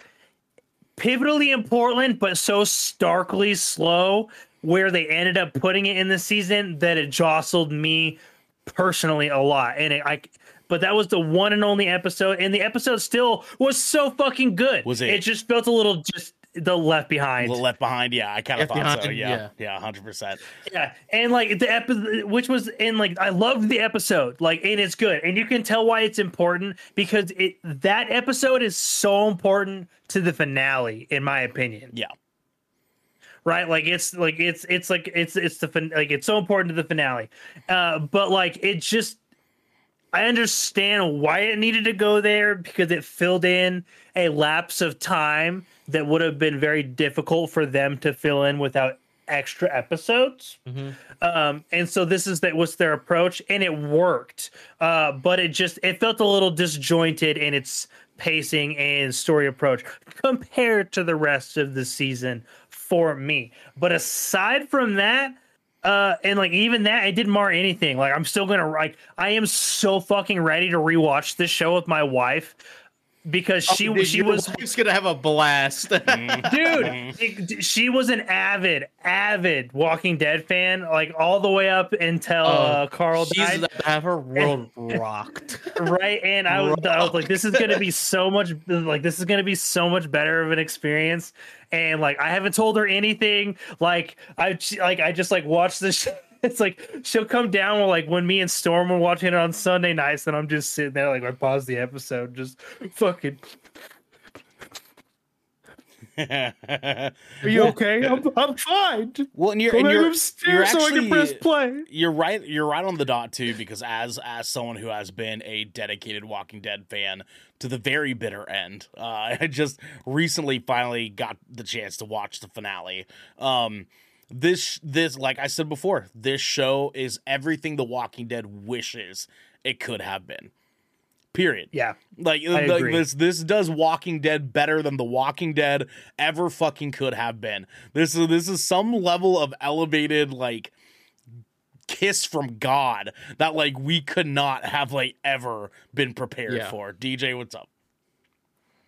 pivotally important, but so starkly slow where they ended up putting it in the season that it jostled me personally a lot. And it, I, but that was the one and only episode, and the episode still was so fucking good. Was it? It just felt a little just the left behind. The Left behind, yeah, I kind of Left thought so. Behind, Yeah, yeah, hundred percent. Yeah, and like the episode, which was in like I loved the episode, like and it's good, and you can tell why it's important because it that episode is so important to the finale, in my opinion. Yeah, Right, like it's like it's it's like it's it's the fin- like it's so important to the finale, uh, but like it just. I understand why it needed to go there because it filled in a lapse of time that would have been very difficult for them to fill in without extra episodes. Mhm. Um, and so this is that was their approach, and it worked. Uh, but it just it felt a little disjointed in its pacing and story approach compared to the rest of the season for me. But aside from that, uh, and like even that, it didn't mar anything. Like I'm still gonna like I am so fucking ready to rewatch this show with my wife because she Oh, Dude, she was wife's gonna have a blast. *laughs* dude she was an avid avid walking dead fan like all the way up until uh, carl She's died. about to have her world *laughs* rocked. right and I was, I was like this is gonna be *laughs* so much like this is gonna be so much better of an experience. And like i haven't told her anything. Like i like i just like watched this sh- *laughs* it's like she'll come down with, like when me and storm were watching it on sunday nights and i'm just sitting there like i pause the episode just fucking *laughs* are you okay i'm, I'm fine well, and you're and you're, you're so I can press actually play. you're right you're right on the dot too because as as someone who has been a dedicated Walking Dead fan to the very bitter end, uh, *laughs* I just recently finally got the chance to watch the finale. Um, this this like I said before, this show is everything the Walking Dead wishes it could have been. Period. Yeah, Like, I like, agree. this this does Walking Dead better than the Walking Dead ever fucking could have been. This is this is some level of elevated like kiss from God that like we could not have like ever been prepared Yeah. for. DJ, what's up?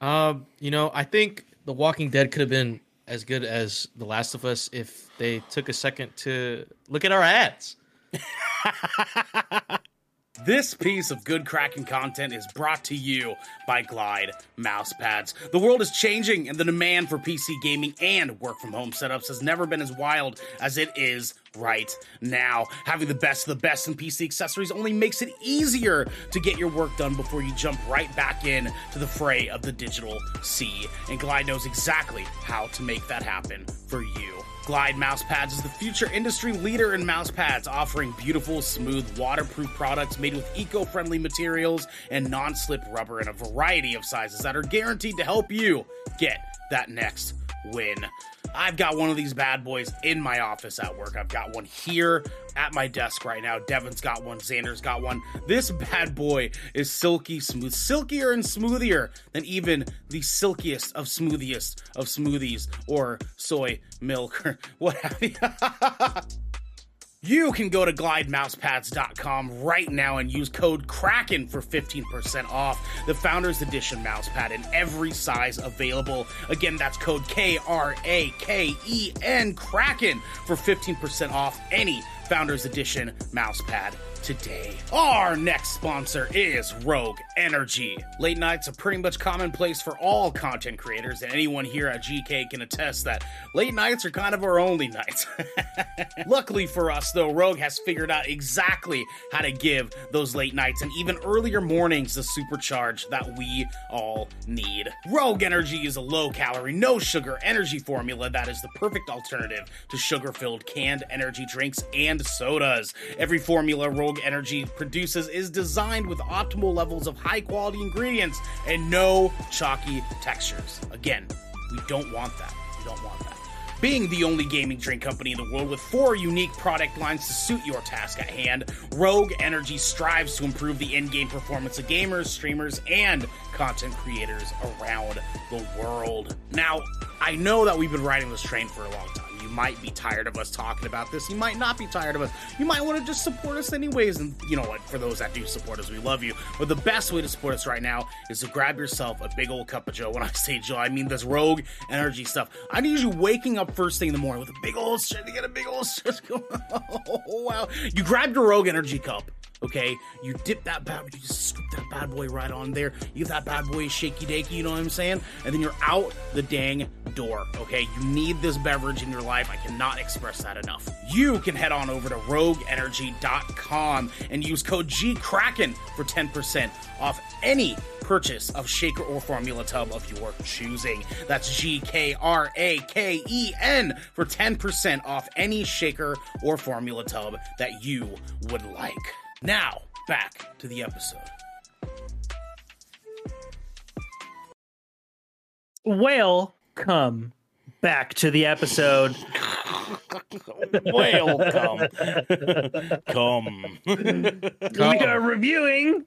Um, you know, I think The Walking Dead could have been as good as The Last of Us if they took a second to look at our ads. *laughs* This piece of Good Kraken content is brought to you by Glide mouse pads. The world is changing, and the demand for PC gaming and work from home setups has never been as wild as it is right now. Having the best of the best in PC accessories only makes it easier to get your work done before you jump right back in to the fray of the digital sea. And Glide knows exactly how to make that happen for you. Glide Mouse Pads is the future industry leader in mouse pads, offering beautiful, smooth, waterproof products made with eco friendly materials and non slip rubber in a variety of sizes that are guaranteed to help you get that next win. I've got one of these bad boys in my office at work. I've got one here at my desk right now. Devin's got one. Xander's got one. This *laughs* bad boy is silky smooth, silkier and smoothier than even the silkiest of smoothiest of smoothies or soy milk or *laughs* what have you. *laughs* You can go to glidemousepads.com right now and use code KRAKEN for 15% off the Founders Edition mousepad in every size available. Again, that's code K R A K E N KRAKEN for 15% off any Founders Edition mousepad today. Our next sponsor is Rogue Energy. Late nights are pretty much commonplace for all content creators, and anyone here at GK can attest that late nights are kind of our only nights. *laughs* Luckily for us, though, Rogue has figured out exactly how to give those late nights and even earlier mornings the supercharge that we all need. Rogue Energy is a low calorie, no sugar energy formula that is the perfect alternative to sugar filled canned energy drinks and sodas. Every formula Rogue Energy produces is designed with optimal levels of high quality ingredients and no chalky textures. Again, we don't want that. We don't want that. Being the only gaming drink company in the world with four unique product lines to suit your task at hand, Rogue Energy strives to improve the in game performance of gamers, streamers, and content creators around the world. Now, I know that we've been riding this train for a long time. You might be tired of us talking about this. You might not be tired of us. You might want to just support us anyways. And you know what? For those that do support us, we love you. But the best way to support us right now is to grab yourself a big old cup of Joe. When I say Joe, I mean this Rogue Energy stuff. I need you waking up first thing in the morning with a big old shit to get a big old shit *laughs* oh, wow. You grab your Rogue Energy cup Okay, you dip that bad, you just scoop that bad boy right on there. You give that bad boy a shaky dakey, you know what I'm saying? And then you're out the dang door. Okay, you need this beverage in your life. I cannot express that enough. You can head on over to rogueenergy.com and use code GKRAKEN for 10% off any purchase of shaker or formula tub of your choosing. That's G K R A K E N for 10% off any shaker or formula tub that you would like. Now, back to the episode. Welcome back to the episode. *laughs* Welcome. Come. Come. We are reviewing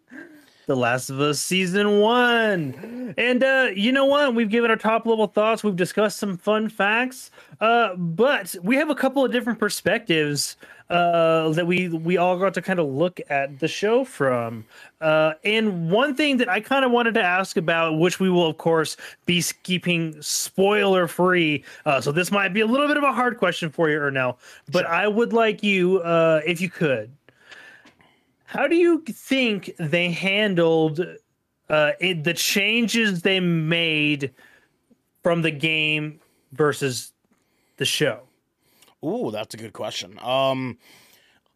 The Last of Us Season 1. And uh, you know what? We've given our top level thoughts. We've discussed some fun facts. Uh, but we have a couple of different perspectives uh, that we we all got to kind of look at the show from. Uh, and one thing that I kind of wanted to ask about, which we will of course be keeping spoiler free, uh, so this might be a little bit of a hard question for you, Ernell, but I would like you, uh, if you could, how do you think they handled uh, it, the changes they made from the game versus the show? Ooh, that's a good question. Um,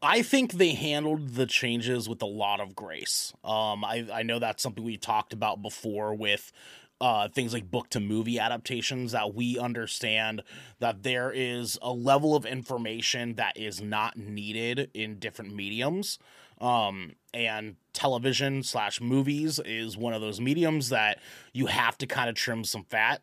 I think they handled the changes with a lot of grace. Um, I, I know that's something we talked about before with uh, things like book to movie adaptations that we understand that there is a level of information that is not needed in different mediums. Um, and television slash movies is one of those mediums that you have to kind of trim some fat.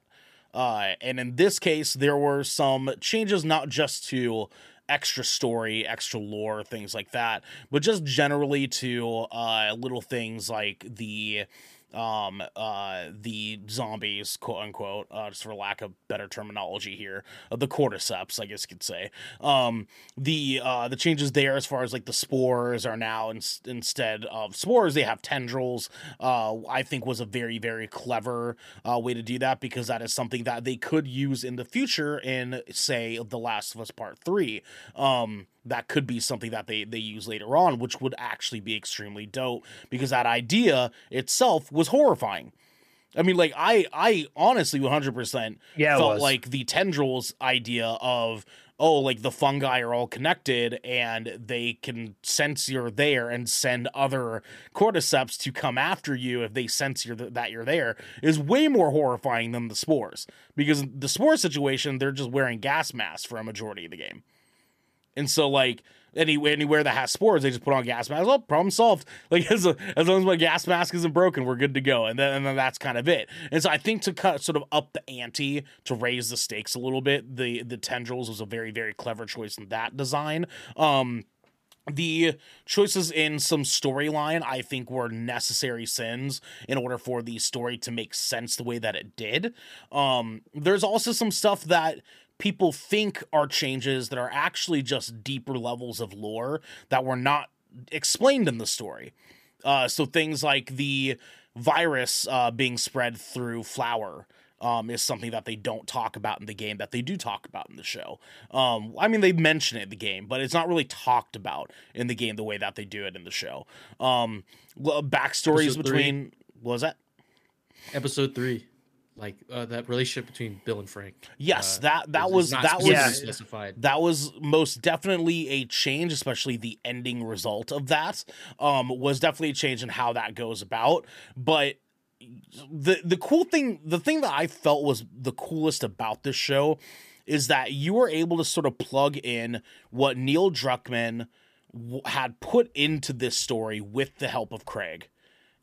Uh, and in this case, there were some changes not just to extra story, extra lore, things like that, but just generally to uh, little things like the um uh the zombies quote unquote uh just for lack of better terminology here uh, the cordyceps i guess you could say. Um the uh the changes there as far as like the spores are now in, instead of spores they have tendrils uh i think was a very very clever uh way to do that because that is something that they could use in the future in say the last of us part 3 um that could be something that they they use later on which would actually be extremely dope because that idea itself was horrifying I mean, like I, I honestly 100% Yeah, felt was. like the tendrils idea of oh, like the fungi are all connected and they can sense you're there and send other cordyceps to come after you if they sense you're th- that you're there is way more horrifying than the spores because the spore situation they're just wearing gas masks for a majority of the game. And so like any anywhere that has spores, they just put on gas masks. Oh, problem solved. *laughs* Like as, a, as long as my gas mask isn't broken, we're good to go. And then and then that's kind of it. And so I think to cut sort of up the ante to raise the stakes a little bit, the the tendrils was a very very clever choice in that design. Um the choices in some storyline i think were necessary sins in order for the story to make sense the way that it did um there's also some stuff that people think are changes that are actually just deeper levels of lore that were not explained in the story uh so things like the virus uh being spread through flour um, is something that they don't talk about in the game that they do talk about in the show. Um, I mean, they mention it in the game, but it's not really talked about in the game the way that they do it in the show. Um, backstories Episode between what was that? Episode three, like uh, that relationship between Bill and Frank. Yes, Uh, that that was that was specified. that was most definitely a change especially the ending result of that um was definitely a change in how that goes about but the the cool thing the thing that i felt was the coolest about this show is that you were able to sort of plug in what neil druckmann w- had put into this story with the help of craig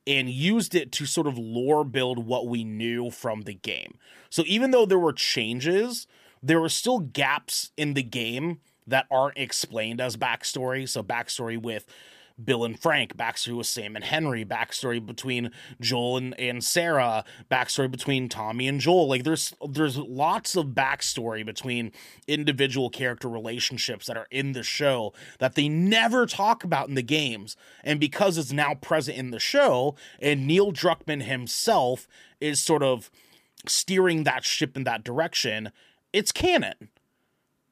and used it to sort of lore build what we knew from the game. So even though there were changes, there were still gaps in the game that aren't explained as backstory. So backstory with Bill and Frank, backstory with Sam and Henry, backstory between Joel and, and Sarah, backstory between Tommy and Joel. Like there's there's lots of backstory between individual character relationships that are in the show that they never talk about in the games. And because it's now present in the show, and Neil Druckmann himself is sort of steering that ship in that direction, it's canon.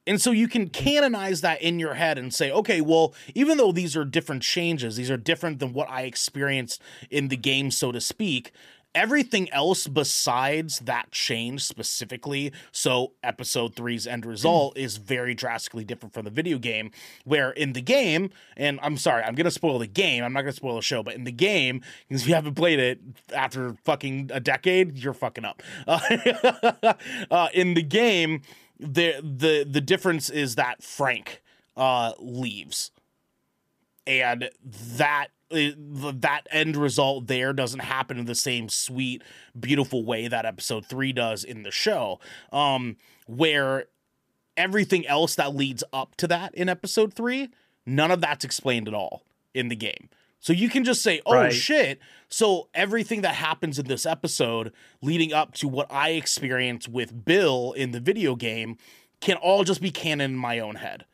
And so you can canonize that in your head and say, okay, well, even though these are different changes, these are different than what I experienced in the game, so to speak, everything else besides that change specifically so episode three's end result is very drastically different from the video game where in the game and i'm sorry i'm gonna spoil the game i'm not gonna spoil the show but in the game because if you haven't played it after fucking a decade you're fucking up. Uh, *laughs* uh, in the game the the the difference is that frank uh leaves. And that that end result there doesn't happen in the same sweet beautiful way that episode 3 does in the show. Um where everything else that leads up to that in episode 3 none of that's explained at all in the game so you can just say oh Right. shit so everything that happens in this episode leading up to what i experienced with bill in the video game can all just be canon in my own head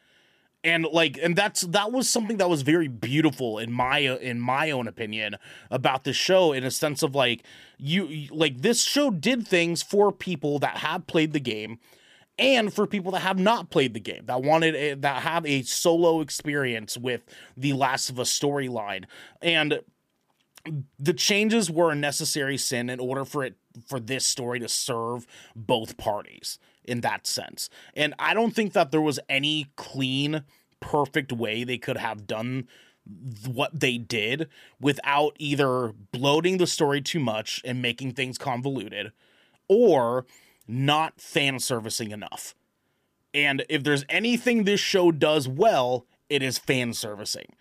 and like and that's that was something that was very beautiful in my in my own opinion about this show in a sense of like you- like this show did things for people that have played the game and for people that have not played the game that wanted a, that have a solo experience with the last of us storyline and the changes were a necessary sin in order for it for this story to serve both parties in that sense. And I don't think that there was any clean, perfect way they could have done what they did without either bloating the story too much and making things convoluted or not fan servicing enough. And if there's anything this show does well, it is fan servicing.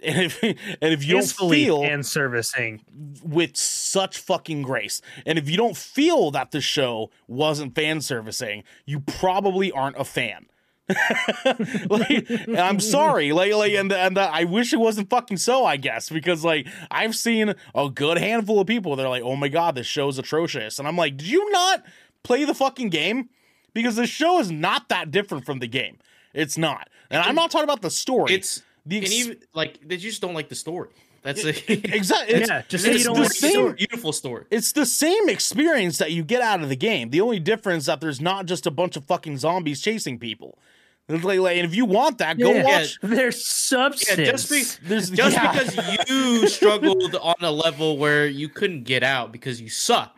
And if, *laughs* and if you don't feel and servicing. with such fucking grace. And if you don't feel that the show wasn't fan servicing, you probably aren't a fan. *laughs* like, I'm sorry, like, like, and and uh, I wish it wasn't fucking so. I guess because like I've seen a good handful of people. They're like, "Oh my god, this show's atrocious," and I'm like, "Did you not play the fucking game?" Because the show is not that different from the game. It's not, and I'm not talking about the story. It's the and ex- even like they just don't like the story. That's a *laughs* exactly. It's, Yeah, just it's you don't the like the same. story. beautiful story. It's the same experience that you get out of the game. The only difference that there's not just a bunch of fucking zombies chasing people. Like- like, and if you want that, go Yeah. watch. There's substance. Yeah, just be, There's just yeah. because you *laughs* struggled on a level where you couldn't get out because you suck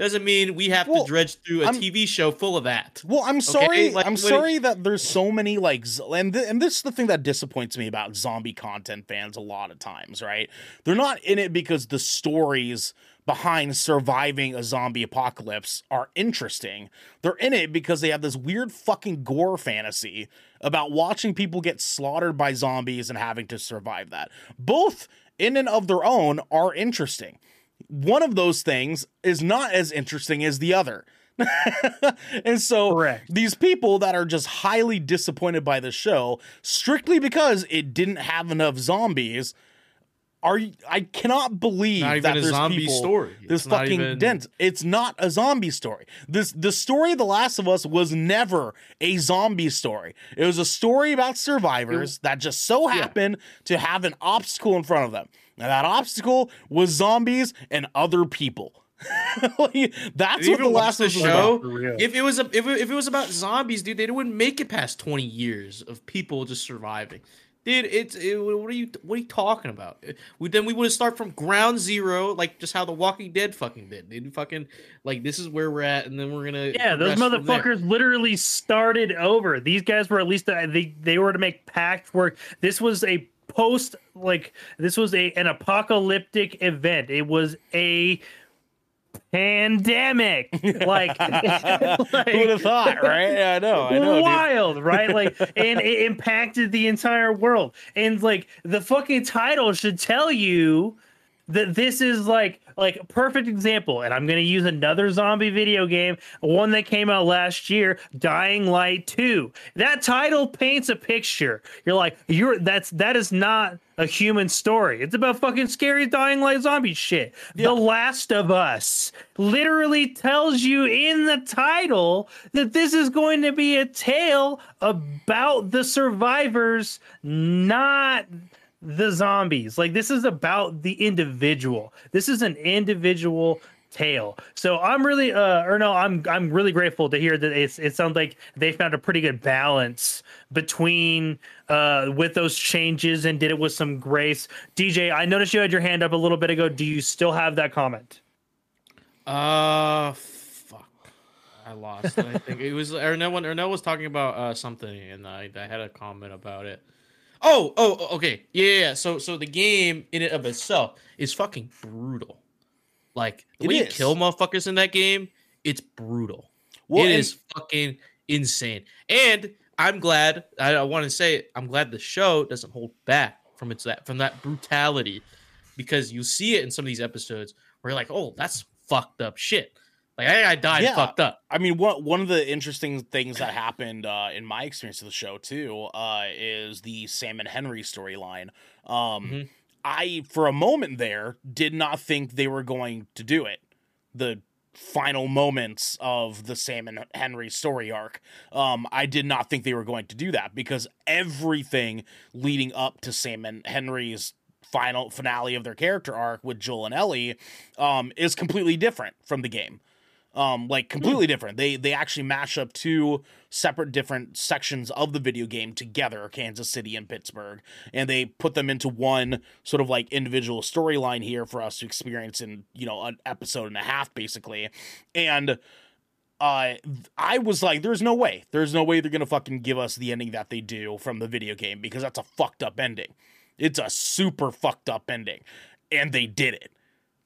doesn't mean we have Well, to dredge through a I'm- TV show full of that. Well, I'm sorry. Like, I'm sorry that there's so many like, and th- and this is the thing that disappoints me about zombie content fans a lot of times. Right? They're not in it because the stories behind surviving a zombie apocalypse are interesting. They're in it because they have this weird fucking gore fantasy about watching people get slaughtered by zombies and having to survive that. Both in and of their own are interesting. One of those things is not as interesting as the other. *laughs* and so Correct. these people that are just highly disappointed by the show strictly because it didn't have enough zombies are I cannot believe that a there's zombie people story. this It's fucking even- dense. It's not a zombie story. This the story of The Last of Us was never a zombie story. It was a story about survivors that just so happened to have an obstacle in front of them. And that obstacle was zombies and other people. *laughs* Like, that's what The Last the of Us was show? about. If it was a, if it, if it was about zombies, dude, they wouldn't make it past twenty years of people just surviving. Dude, it's it, what are you what are you talking about? We then we would start from ground zero, like just how The Walking Dead fucking did. They fucking like this is where we're at, and then we're gonna Yeah, those progress from there. motherfuckers literally started over. These guys were at least uh, they they were to make pact work. This was a post like this was a an apocalyptic event. It was a pandemic. *laughs* Like, Who would have *laughs* thought, right? Yeah, I know, I know. dude. *laughs* wild, right? Like, and it impacted the entire world. And like, the fucking title should tell you that this is like like a perfect example. And i'm going to use another zombie video game one that came out last year dying light 2 that title paints a picture. You're like you're that's that is not a human story. It's about fucking scary dying light zombie shit. The last of us literally tells you in the title that this is going to be a tale about the survivors not the zombies. Like this is about the individual. This is an individual tale. So I'm really uh or no, I'm I'm really grateful to hear that it's it sounds like they found a pretty good balance between uh with those changes and did it with some grace. DJ, I noticed you had your hand up a little bit ago. Do you still have that comment? Uh, fuck. I lost. I think it was Ernell. When Ernell was talking about uh something, and I, I had a comment about it. Oh, oh, oh, okay, yeah, yeah. yeah. So, so the game in and of itself is fucking brutal. Like the It way you kill motherfuckers in that game, it's brutal. Well, it is fucking insane. And I'm glad. I, I want to say I'm glad the show doesn't hold back from its that from that brutality, because you see it in some of these episodes where you're like, oh, that's fucked up shit. Like I, I died Yeah. fucked up. I mean, one one of the interesting things that happened uh, in my experience of the show too uh, is the Sam and Henry storyline. Um, Mhm. I, for a moment there, did not think they were going to do it. The final moments of the Sam and Henry story arc. Um, I did not think they were going to do that because everything leading up to Sam and Henry's final finale of their character arc with Joel and Ellie um, is completely different from the game um like completely different. They they actually mash up two separate different sections of the video game together kansas city and pittsburgh and they put them into one sort of like individual storyline here for us to experience in you know an episode and a half basically. And uh i was like there's no way. There's no way they're gonna fucking give us the ending that they do from the video game because that's a fucked up ending. It's a super fucked up ending. And they did it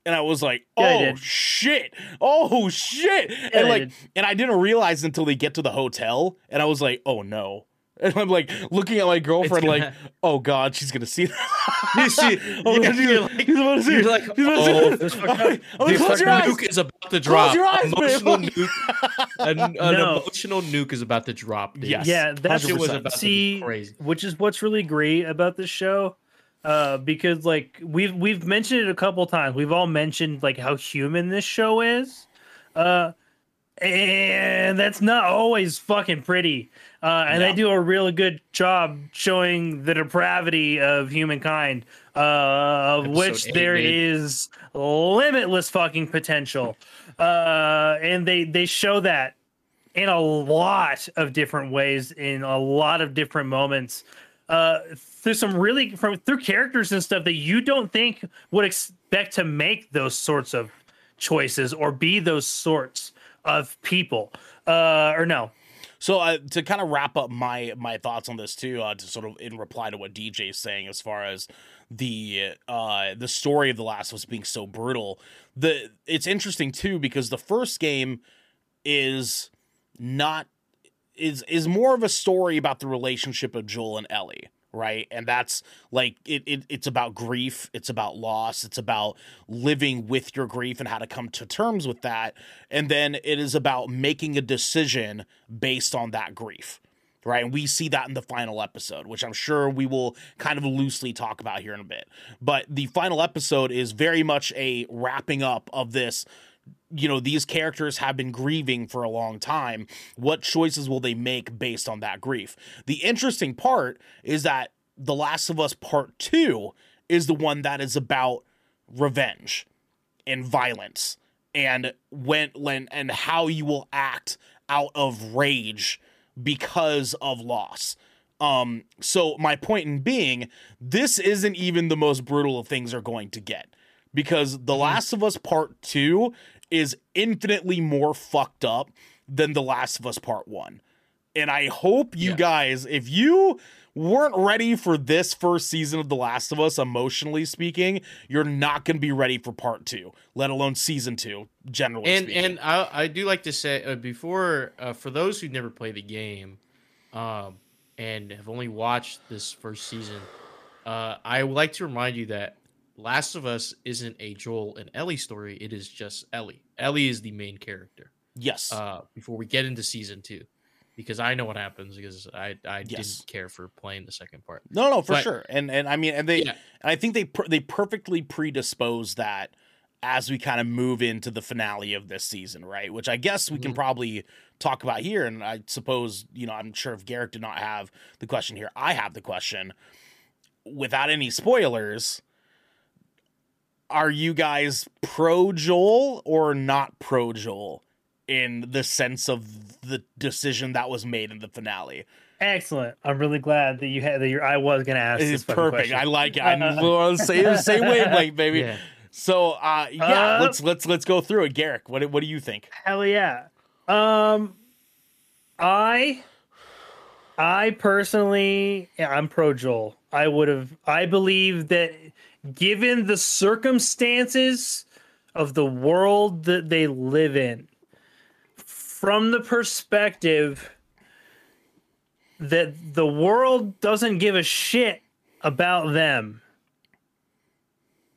and I was like, "Oh did. shit! Oh shit!" and like, and I didn't realize until they get to the hotel, and I was like, "Oh no!" And I'm like looking at my girlfriend, like, gonna- "Oh god, she's gonna see that." *laughs* You see- *laughs* oh, yeah, she's, like, like- she's about to see. You're like, she's oh, see. this it. fucked *laughs* I'm like, I'm like, The close your fucking eyes. nuke is about to drop. your eyes, emotional man. nuke. An, an No. emotional nuke is about to drop. Dude. Yes. yeah, that shit was 100%. about to be crazy. which is what's really great about this show. Uh, because like we've we've mentioned it a couple times. We've all mentioned like how human this show is. Uh and that's not always fucking pretty. Uh, and they do a really good job showing the depravity of humankind, uh, of Episode which eight, there dude. is limitless fucking potential. Uh, and they they show that in a lot of different ways, in a lot of different moments. Uh, through some really from through characters and stuff that you don't think would expect to make those sorts of choices or be those sorts of people. Uh, or no, So uh, to kind of wrap up my my thoughts on this too, uh, to sort of in reply to what DJ's saying as far as the uh the story of the Last Us being so brutal, the it's interesting too because the first game is not is is more of a story about the relationship of Joel and Ellie, right? And that's like it, it it's about grief, it's about loss, it's about living with your grief and how to come to terms with that. And then it is about making a decision based on that grief. Right. And we see that in the final episode, which I'm sure we will kind of loosely talk about here in a bit. But the final episode is very much a wrapping up of this you know these characters have been grieving for a long time. What choices will they make based on that grief? The interesting part is that the last of us part 2 is the one that is about revenge and violence and when when and how you will act out of rage because of loss. Um so my point in being this isn't even the most brutal of things are going to get because The Last of Us Part 2 is infinitely more fucked up than The Last of Us Part 1. And I hope you Yeah. guys, if you weren't ready for this first season of The Last of Us, emotionally speaking, you're not going to be ready for Part 2, let alone Season 2, generally and speaking. and I, I do like to say uh, before uh, for those who never played the game um, and have only watched this first season uh, i would like to remind you that Last of Us isn't a Joel and Ellie story. It is just Ellie. Ellie is the main character. Yes. Uh, before we get into season two, because I know what happens because I I Yes. didn't care for playing the second part. no, no, for but- sure. And and I mean, and they, Yeah. I think they per- they perfectly predispose that as we kind of move into the finale of this season, right? Which I guess we can Mhm. probably talk about here. And I suppose you know, I'm sure if Garrick did not have the question here, I have the question. Without any spoilers, are you guys pro Joel or not pro Joel in the sense of the decision that was made in the finale? Excellent. I'm really glad that you had that. Your I was gonna ask. It's this fucking perfect. question. I like it. I'm on the same same wavelength, baby. Yeah. So uh yeah, Uh, let's let's let's go through it. Garrick, what do- what do you think? Hell yeah. Um, I, I personally, yeah, I'm pro Joel. I would have. I believe that, given the circumstances of the world that they live in, from the perspective that the world doesn't give a shit about them.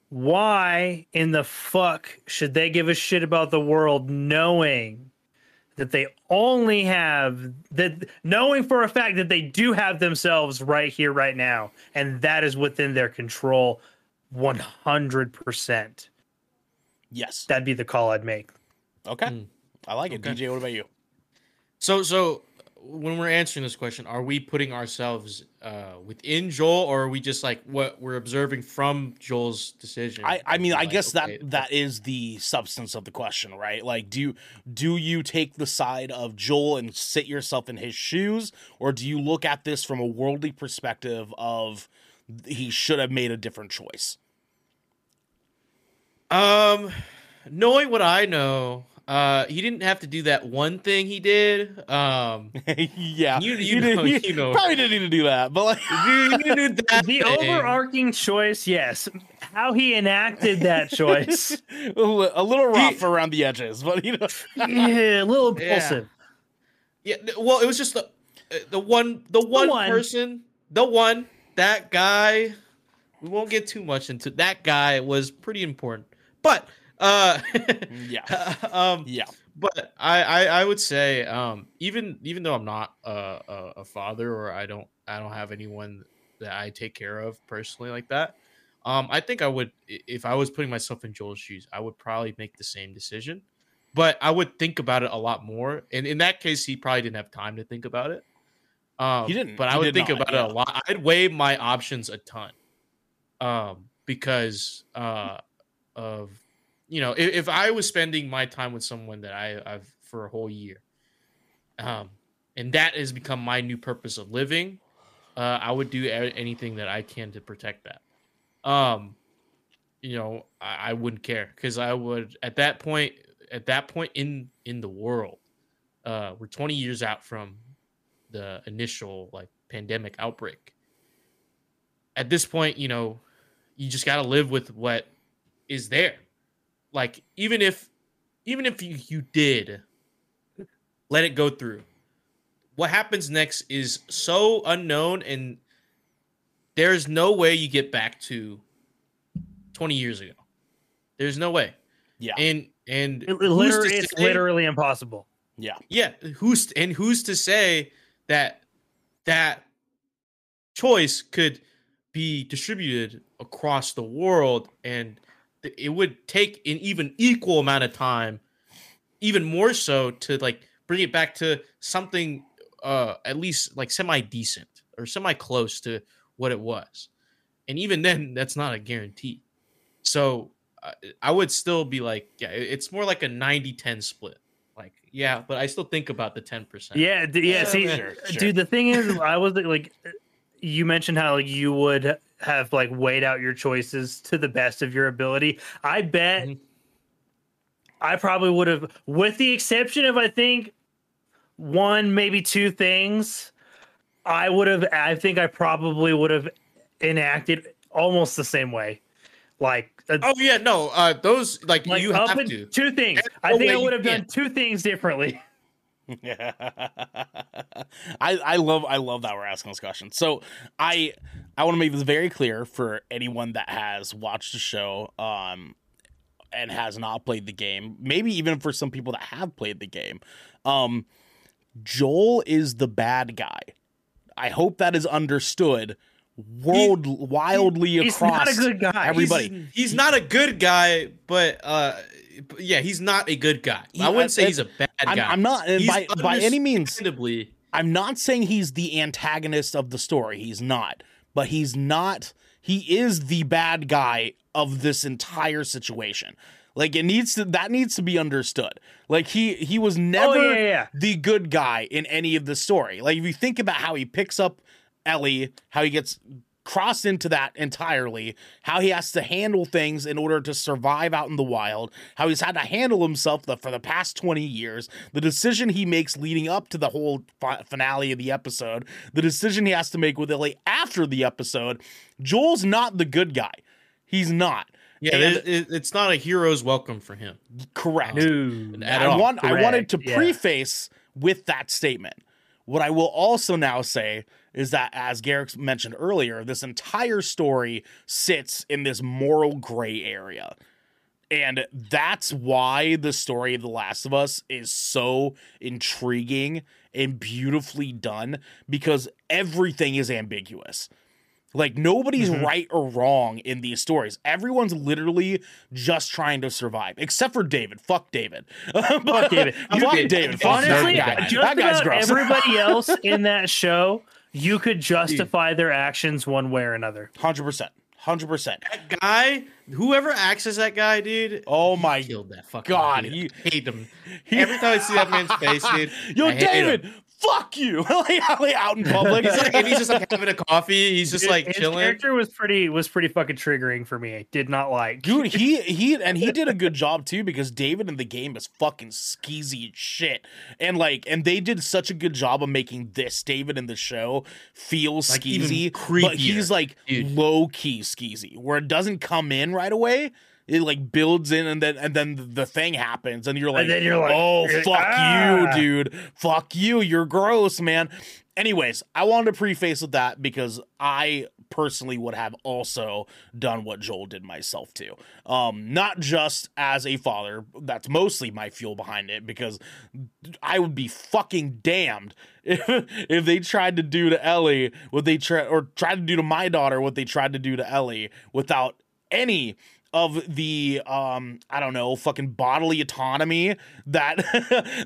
Why in the fuck should they give a shit about the world knowing that they only have that knowing for a fact that they do have themselves right here right now and that is within their control 100% Yes. that'd be the call i'd make Okay. Mm. I like it. Okay. DJ, what about you? So so when we're answering this question, are we putting ourselves uh, within Joel, or are we just like what we're observing from Joel's decision? I, I mean, I Like, guess okay, that that is the substance of the question, right? Like, do you do you take the side of Joel and sit yourself in his shoes, or do you look at this from a worldly perspective of he should have made a different choice? Um, knowing what I know, uh, he didn't have to do that one thing he did. Um, *laughs* yeah, You- he you did- know- he you know. probably didn't need to do that, but like, you, you did *laughs* that the thing. overarching choice yes how he enacted that *laughs* choice a little rough around the edges, but you know, yeah, a little Yeah. impulsive Yeah, th- well, it was just the uh, the one the one, one. person, the one that guy. We won't get too much into that guy was pretty important, but uh, *laughs* yeah, um, yeah, but I, I I would say um even even though I'm not a, a a father or I don't I don't have anyone that I take care of personally like that. Um, I think I would if I was putting myself in Joel's shoes, I would probably make the same decision, but I would think about it a lot more. And in that case, he probably didn't have time to think about it. Um, He didn't. but I would think not, about yeah. it a lot. I'd weigh my options a ton, um, because uh, of you know, if, if I was spending my time with someone that I, I've for a whole year, um, and that has become my new purpose of living, uh, I would do anything that I can to protect that. Um, you know, I, I wouldn't care because I would at that point, at that point in in the world, uh, we're 20 years out from the initial like pandemic outbreak. At this point, you know, you just got to live with what is there. Like even if even if you, you did let it go through what happens next is so unknown and there's no way you get back to 20 years ago. There's no way. Yeah, and and It- it literally, it's say- literally impossible. Yeah. yeah who's and who's to say that that choice could be distributed across the world and it would take an even equal amount of time even more so to like bring it back to something uh at least like semi decent or semi close to what it was. And even then that's not a guarantee. So uh, i would still be like yeah it's more like a 90-10 split like yeah but i still think about the 10% Yeah, d- yeah. Yeah, see, sure, sure. dude, the thing is, I was like, you mentioned how like, you would have like weighed out your choices to the best of your ability. I bet Mhm. I probably would have, with the exception of I think one, maybe two things. I would have. I think I probably would have enacted almost the same way. Like, uh, oh yeah no uh those like, like you up have to two things. There's I no think way I would have done two things differently. Yeah. *laughs* I I love I love that we're asking this question. So I I want to make this very clear for anyone that has watched the show um, and has not played the game. Maybe even for some people that have played the game. Um, Joel is the bad guy. I hope that is understood world wildly He's across not a good guy. everybody. He's, he's not a good guy, but uh, yeah, he's not a good guy. He- I wouldn't say and- he's a bad I'm, guy. I'm not He's by by any means. I'm not saying he's the antagonist of the story. He's not. But he's not he is the bad guy of this entire situation. Like it needs to that needs to be understood. Like he he was never Oh, yeah, yeah. the good guy in any of the story. Like if you think about how he picks up Ellie, how he gets crossed into that entirely, how he has to handle things in order to survive out in the wild, how he's had to handle himself the, for the past 20 years, the decision he makes leading up to the whole fi- finale of the episode, the decision he has to make with Ellie after the episode. Joel's not the good guy. He's not. Yeah, And- it- it- it's not a hero's welcome for him. correct. No. I all. want I wanted to Correct, yeah. preface with that statement. What I will also now say is that, as Garrick mentioned earlier, this entire story sits in this moral gray area. And that's why the story of The Last of Us is so intriguing and beautifully done because everything is ambiguous. Like nobody's Mhm. right or wrong in these stories. Everyone's literally just trying to survive, except for David. Fuck David. *laughs* Fuck David. *laughs* Fuck You- David. Fuck Honestly, that guy. just that guy's about gross. everybody *laughs* else in that show, you could justify their actions one way or another. Hundred percent. Hundred percent. That guy, whoever acts as that guy, dude. Oh he my killed that fucking God, dude. he- I hate him. he- Every time I see that man's face, dude. Yo, I David. Him. Fuck you. *laughs* like, like, out in public. He's like, and he's just like having a coffee. He's just Dude, like his chilling. character was pretty was pretty fucking triggering for me. I did not like. Dude, he *laughs* he and he did a good job too because David in the game is fucking skeezy shit. And like and they did such a good job of making this David in the show feel Like, even skeezy. but he's like dude. low key skeezy, where it doesn't come in right away. It like builds in and then and then the thing happens and you're like, then you're like- oh you're like, fuck "Ah." you, dude. Fuck you. You're gross, man. Anyways, I wanted to preface with that because I personally would have also done what Joel did myself too. Um, not just as a father, that's mostly my fuel behind it because I would be fucking damned *laughs* if, if they tried to do to Ellie what they tried or tried to do to my daughter what they tried to do to Ellie without any of the um I don't know fucking bodily autonomy that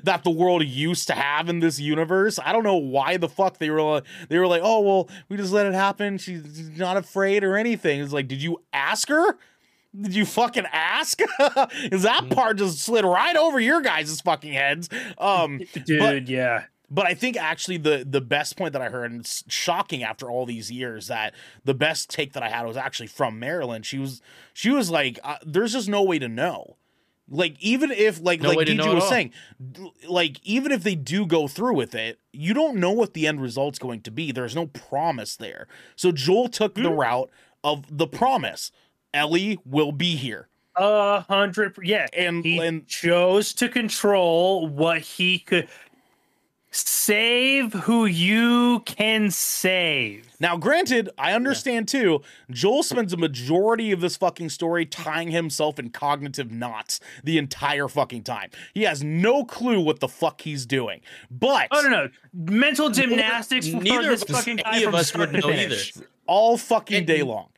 *laughs* that the world used to have in this universe. I don't know why the fuck they were like, they were like, "Oh, well, we just let it happen. She's not afraid or anything." It's like, "Did you ask her?" Did you fucking ask? *laughs* Is that part just slid right over your guys' fucking heads? Um, *laughs* Dude, but- yeah. But I think actually the the best point that I heard, and it's shocking after all these years, that the best take that I had was actually from Marilyn. She was she was like, uh, "There's just no way to know." Like even if like No like way DJ was saying, like even if they do go through with it, you don't know what the end result's going to be. There's no promise there. So Joel took the Hmm. route of the promise. Ellie will be here, A hundred. per- Yeah, and he and chose to control what he could save. Who you can save. Now, granted, I understand too. Joel spends a majority of this fucking story tying himself in cognitive knots the entire fucking time. He has no clue what the fuck he's doing. But Oh no, no, mental gymnastics for neither this of us- fucking guy any of from us would know either. all fucking And- day long.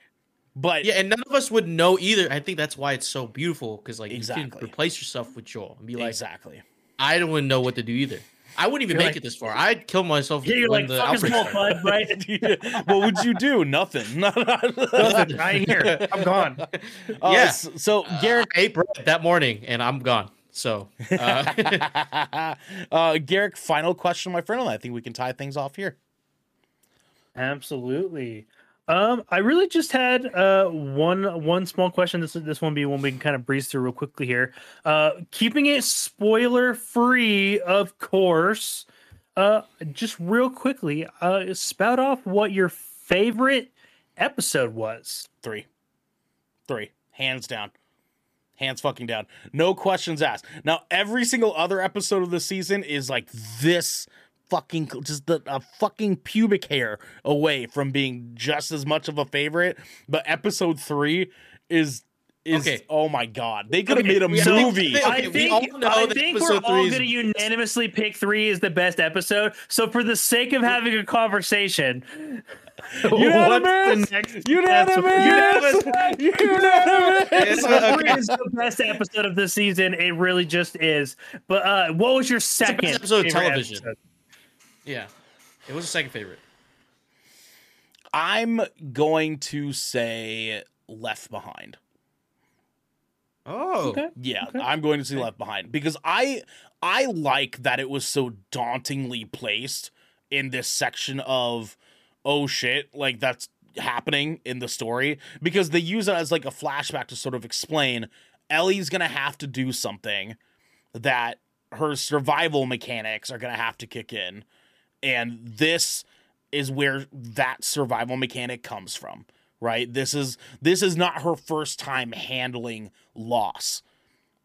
But Yeah, and none of us would know either. I think that's why it's so beautiful because like you can replace yourself with Joel and be like, exactly. I don't even know what to do either. I wouldn't even You're make like- it this far. I'd kill myself. Yeah, you're like the fuck a outbreak small started. bud, right? *laughs* *laughs* what would you do? Nothing. *laughs* Nothing. I ain't here. I'm gone. Uh, Yeah. s- So Garrick, I ate bread that morning and I'm gone. So uh, uh, Garrick, final question, my friend, and I think we can tie things off here. Absolutely. Um, I really just had uh one one small question. This this one be one we can kind of breeze through real quickly here. Uh, keeping it spoiler free, of course. Uh, just real quickly, uh, spout off what your favorite episode was. Three. Three. Hands down. Hands fucking down. No questions asked. Now, every single other episode of the season is like this fucking just the a fucking pubic hair away from being just as much of a favorite. But episode three is is Okay. oh my god, they could have Okay, made a we- I think- movie. Okay, I we think, all know I that think we're all is- going to unanimously pick three as the best episode. So, for the sake of having a conversation, Unanimous! *laughs* what's the next Unanimous! episode? Unanimous! Yeah, *laughs* Three is the best episode of the season. It really just is. But uh, what was your the second best episode of television. episode? Yeah, it was a second favorite. I'm going to say Left Behind. Oh, Okay. Yeah, Okay. I'm going to see Left Behind because I I like that it was so dauntingly placed in this section of oh shit, like that's happening in the story because they use it as like a flashback to sort of explain Ellie's going to have to do something that her survival mechanics are going to have to kick in and this is where that survival mechanic comes from right? This is this is not her first time handling loss.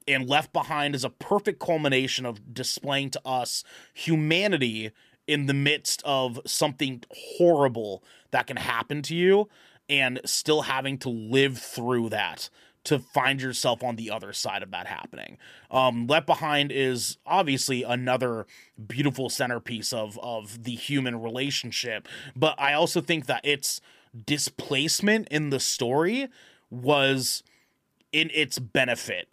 And left behind is a perfect culmination of displaying to us humanity in the midst of something horrible that can happen to you and still having to live through that to find yourself on the other side of that happening. Um, Left Behind is obviously another beautiful centerpiece of of the human relationship, but I also think that its displacement in the story was in its benefit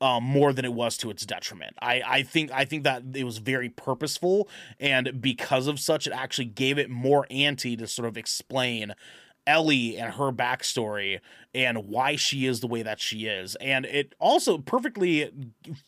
um, more than it was to its detriment. I, I think I think that it was very purposeful, and because of such, it actually gave it more ante to sort of explain Ellie and her backstory and why she is the way that she is, and it also perfectly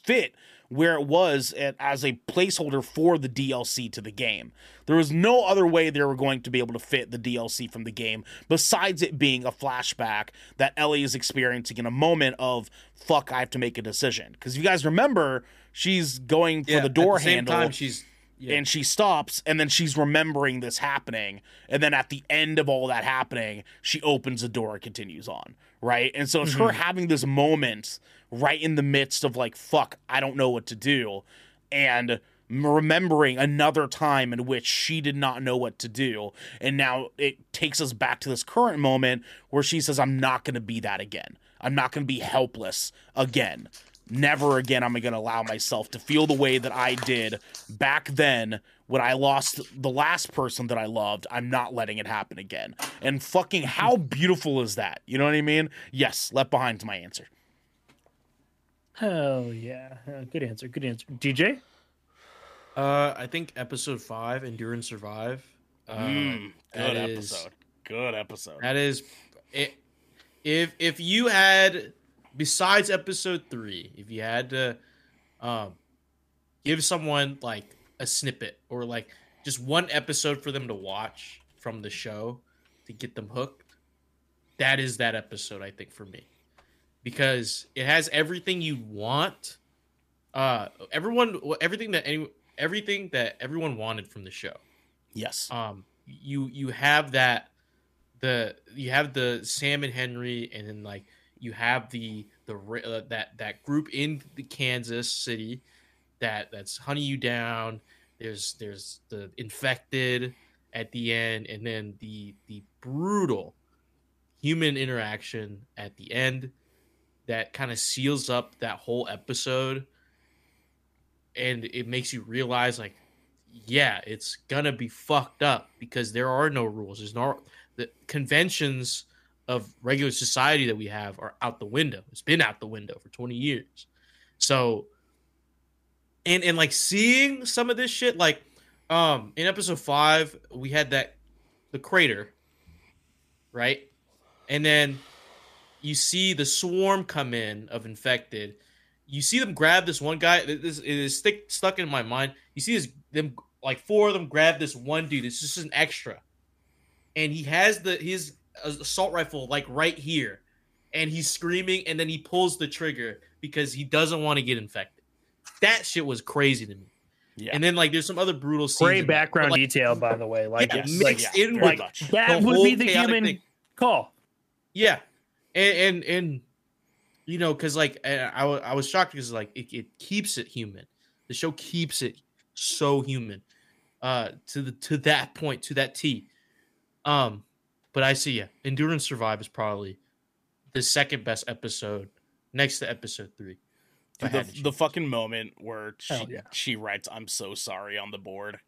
fit where it was at, as a placeholder for the DLC to the game. There was no other way they were going to be able to fit the DLC from the game besides it being a flashback that Ellie is experiencing in a moment of fuck, I have to make a decision. Because you guys remember, she's going for the door at the same handle time, she's yeah. and she stops and then she's remembering this happening and then at the end of all that happening she opens the door and continues on right? And so it's her mm-hmm. having this moment right in the midst of like fuck i don't know what to do and remembering another time in which she did not know what to do and now it takes us back to this current moment where she says i'm not going to be that again. I'm not going to be helpless again never again am I going to allow myself to feel the way that I did back then when I lost the last person that I loved. I'm not letting it happen again. And fucking how beautiful is that? You know what I mean? Yes, left behind's my answer. Hell yeah. Uh, good answer. Good answer. DJ? uh, I think episode five, endure and survive. Uh, Mm, good that is- episode. Good episode. That is, it, if if you had besides episode three, if you had to, um, give someone like a snippet or like just one episode for them to watch from the show to get them hooked, that is that episode. I think for me, because it has everything you want. Uh, everyone, everything that any, everything that everyone wanted from the show Yes. um you you have that the you have the Sam and Henry and then like you have the the uh, that that group in the Kansas City that that's hunting you down there's there's the infected at the end and then the the brutal human interaction at the end that kind of seals up that whole episode and it makes you realize like yeah, it's gonna be fucked up because there are no rules. There's no the conventions of regular society that we have are out the window. It's been out the window for 20 years. So and and like seeing some of this shit, like um in episode five, we had that the crater, right? And then you see the swarm come in of infected. You see them grab this one guy. This is stick stuck in my mind. You see this them like four of them grab this one dude. It's just an extra, and he has the his assault rifle like right here, and he's screaming, and then he pulls the trigger because he doesn't want to get infected. That shit was crazy to me. Yeah. And then like there's some other brutal scenes. Great background but, like, detail, by the way. Like, yeah, yes, like mixed yeah, in very with much. that would be the human thing. call. Yeah, and and, and you know, because like I, I I was shocked because like it, it keeps it human. The show keeps it so human. uh, to the to that point, to that T. Um, but I see, yeah, Endure and Survive is probably the second best episode next to episode three. Dude, the, the fucking moment where she, yeah. she writes "I'm so sorry" on the board.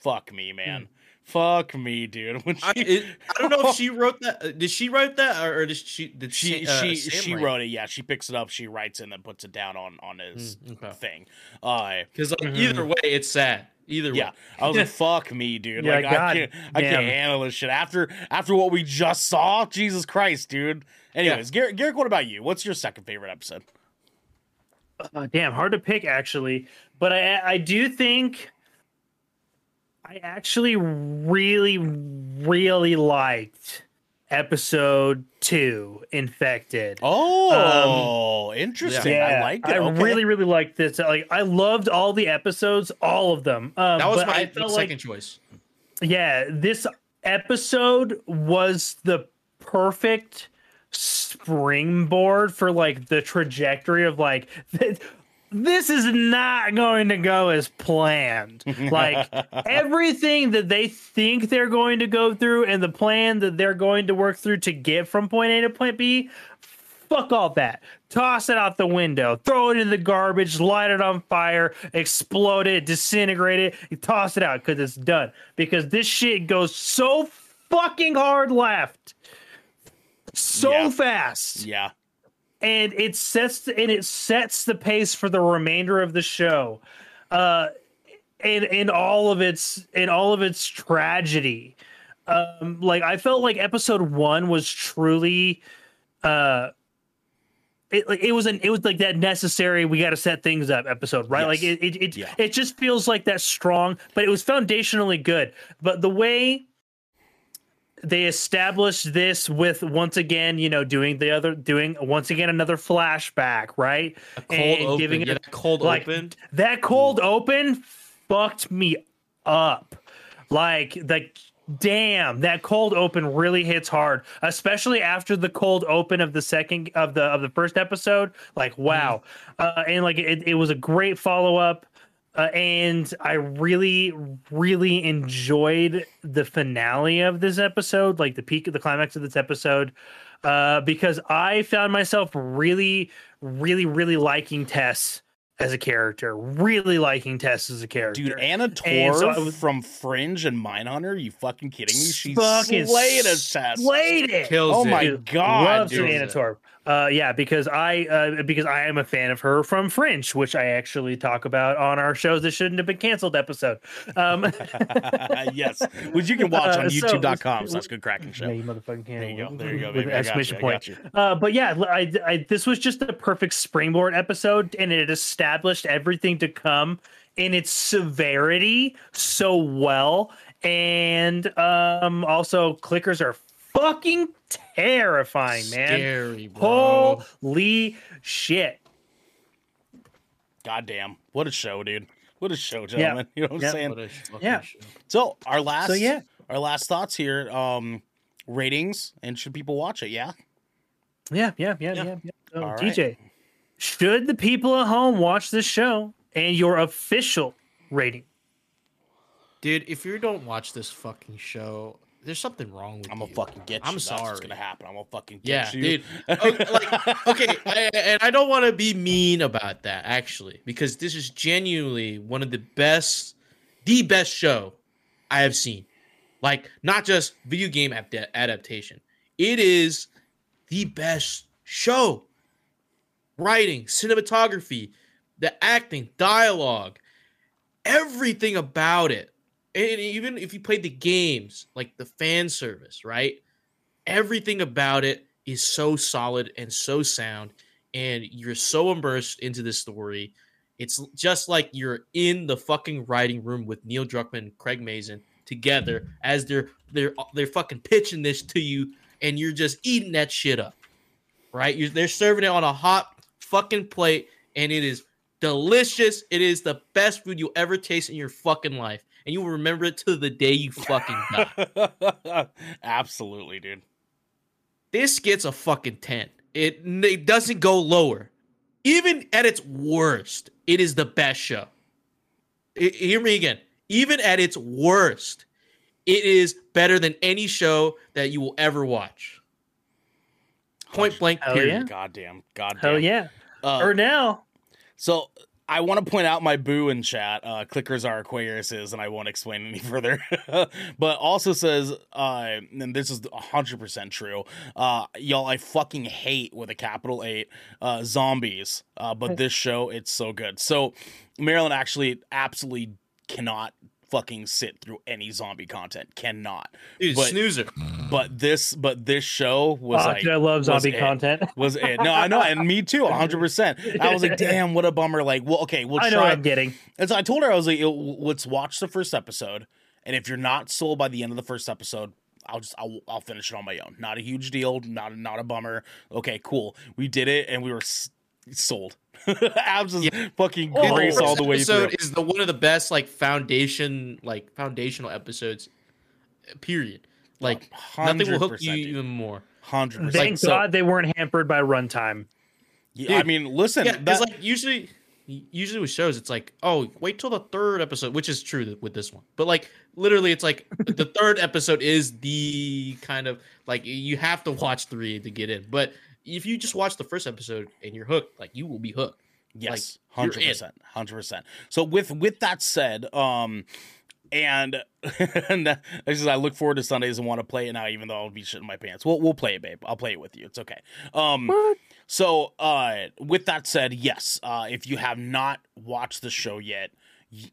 Fuck me, Hmm. man. Fuck me, dude. *laughs* When I, she it, I don't know if she *laughs* wrote that. uh, Did she write that, or, or did she? Did she Sa- uh, she she wrote it. Yeah, she picks it up. She writes it and then puts it down on on his Mm, okay. thing. Uh, Because like, Mhm. either way, it's sad. Either yeah, way. I was like, *laughs* "Fuck me, dude! Yeah, like, I can't, I can't handle this shit after after what we just saw. Jesus Christ, dude." Anyways, Garrick, Garrick, what about you? What's your second favorite episode? Uh, damn, hard to pick actually, but I I do think I actually really really liked episode two, Infected. Oh, interesting. I like it. I Okay. really really liked this. Like I loved all the episodes, all of them. Um, That was my second like choice. yeah, this episode was the perfect springboard for like the trajectory of like *laughs* th- this is not going to go as planned. Like *laughs* everything that they think they're going to go through and the plan that they're going to work through to get from point A to point B, fuck all that. Toss it out the window, throw it in the garbage, light it on fire, explode it, disintegrate it, toss it out because it's done. Because this shit goes so fucking hard left, so Yeah. fast, yeah. And it sets and it sets the pace for the remainder of the show. Uh, in in all of its in all of its tragedy. Um, like I felt like episode one was truly uh it, like, it was an it was like that necessary we got to set things up episode right like it it it, Yeah. it just feels like that strong but it was foundationally good but the way they established this with once again you know doing the other doing once again another flashback right A cold and open. giving it yeah, a- that cold like, open. that cold open fucked me up. Like like damn, that cold open really hits hard, especially after the cold open of the second of the of the first episode. Like wow. Uh, and like it, it was a great follow up. Uh, and I really, really enjoyed the finale of this episode, like the peak of the climax of this episode, uh, because I found myself really, really, really liking Tess as a character. Really liking Tess as a character. Dude, Anna And Torv so was- from Fringe and Mindhunter. Are you fucking kidding me? She's fucking slayed a Tess. Slayed it. Kills Oh it. my god, Love dude. Anna Torv. Uh, yeah, because I uh, because I am a fan of her from Fringe, which I actually talk about on our shows that shouldn't have been canceled episode. Um, *laughs* yes, which you can watch on Uh, so- YouTube.com slash Good Kraken yeah, show. you motherfucking can. There you go. There you go, With baby. an I got you, exclamation I point. got you. Uh, but yeah, I, I, this was just a perfect springboard episode, and it established everything to come in its severity so well. And um, also, clickers are fucking terrifying, man. Scary, bro. Holy shit! Goddamn, what a show, dude! What a show, gentlemen. You know what I'm saying? What a Yeah. show. So our last, So yeah, our last thoughts here. Um, ratings and should people watch it? Yeah. yeah, yeah, yeah, Yeah. yeah. yeah. So, All right. DJ, should the people at home watch this show and your official rating? Dude, if you don't watch this fucking show, there's something wrong with I'm you. gonna fucking get you. I'm That's sorry. gonna happen. I'm gonna fucking Yeah, get you. dude. *laughs* Okay, oh, like, okay, I, and I don't want to be mean about that actually, because this is genuinely one of the best, the best show I have seen. Like, not just video game ad- adaptation. It is the best show. Writing, cinematography, the acting, dialogue, everything about it. And even if you played the games, like the fan service, right? Everything about it is so solid and so sound, and you're so immersed into this story. It's just like you're in the fucking writing room with Neil Druckmann Craig Mazin together as they're they're they're fucking pitching this to you, and you're just eating that shit up, right? You're, they're serving it on a hot fucking plate, and it is delicious. It is the best food you'll ever taste in your fucking life, and you will remember it to the day you fucking die. *laughs* Absolutely, dude. this gets a fucking 10. It, it doesn't go lower. Even at its worst, it is the best show. I- hear me again. even at its worst, it is better than any show that you will ever watch. Point blank. Hell Period. yeah. Goddamn. Goddamn. Hell yeah. Uh, or now. So I want to point out my boo in chat. Uh, clickers are Aquariuses, and I won't explain any *laughs* further. but also says, uh, and this is hundred percent true. Uh, y'all, I fucking hate with a capital eight uh, zombies. Uh, but this show, it's so good. So Marilyn actually absolutely cannot fucking sit through any zombie content. Cannot. Dude, But- snoozer. But this, but this show was Oh, like I love was zombie it. content. was it. No, I know, and me too, hundred percent. I was like, *laughs* damn, what a bummer. Like, well, okay, we'll I know what try. I'm getting. And so I told her I was like, let's watch the first episode, and if you're not sold by the end of the first episode, I'll just I'll, I'll finish it on my own. Not a huge deal, not not a bummer. Okay, cool. We did it, and we were s- sold. *laughs* Abs is fucking Oh, grace all the way through. episode is the one of the best like foundation like foundational episodes. Period. Like oh, nothing will hook you dude. even more. Hundred percent. Thank God they weren't hampered by runtime. Yeah, I mean, listen, Yeah, that, like usually, usually with shows, it's like, oh, wait till the third episode, which is true with this one. But like literally, it's like the third episode is the kind of like you have to watch three to get in. But if you just watch the first episode and you're hooked, like you will be hooked. Yes, hundred percent, hundred percent. So with with that said, um, and *laughs* and that- it's just I look forward to Sundays and want to play it now, even though I'll be shitting my pants. We'll we'll play it, babe. I'll play it with you. It's okay. Um, so uh, with that said, yes, uh, if you have not watched the show yet,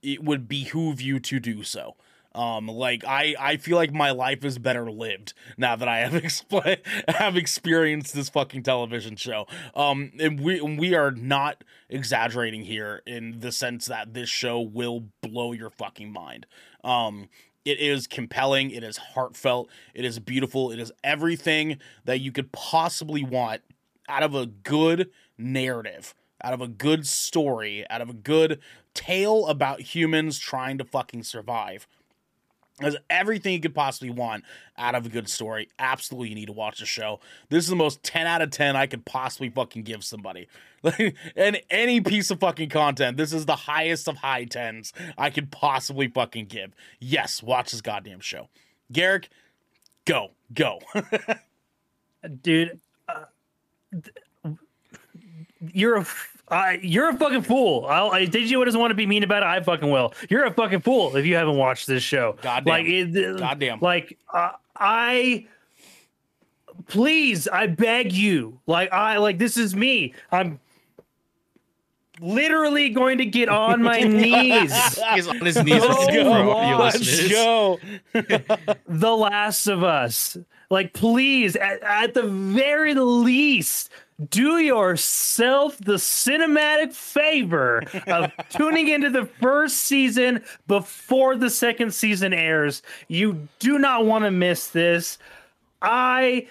it would behoove you to do so. Um, like I, I feel like my life is better lived now that I have *laughs* expl- have experienced this fucking television show. Um, and we and we are not exaggerating here in the sense that this show will blow your fucking mind. Um, it is compelling. It is heartfelt. It is beautiful. It is everything that you could possibly want out of a good narrative, out of a good story, out of a good tale about humans trying to fucking survive. There's everything you could possibly want out of a good story. Absolutely, you need to watch the show. This is the most 10 out of 10 I could possibly fucking give somebody. *laughs* Like, and any piece of fucking content, this is the highest of high tens I could possibly fucking give. Yes, watch this goddamn show. Garrick, go, go. *laughs* dude. Uh, th- you're a uh, you're a fucking fool. I'll, I did you doesn't want to be mean about it. I fucking will. You're a fucking fool if you haven't watched this show. Goddamn. Like it, Goddamn. Like uh, I. Please, I beg you. Like I like this is me. I'm literally going to get on my *laughs* knees. He's on his knees. Let's go. Let's go. *laughs* The Last of Us. Like, please, at, at the very least, do yourself the cinematic favor of *laughs* tuning into the first season before the second season airs. You do not want to miss this. I,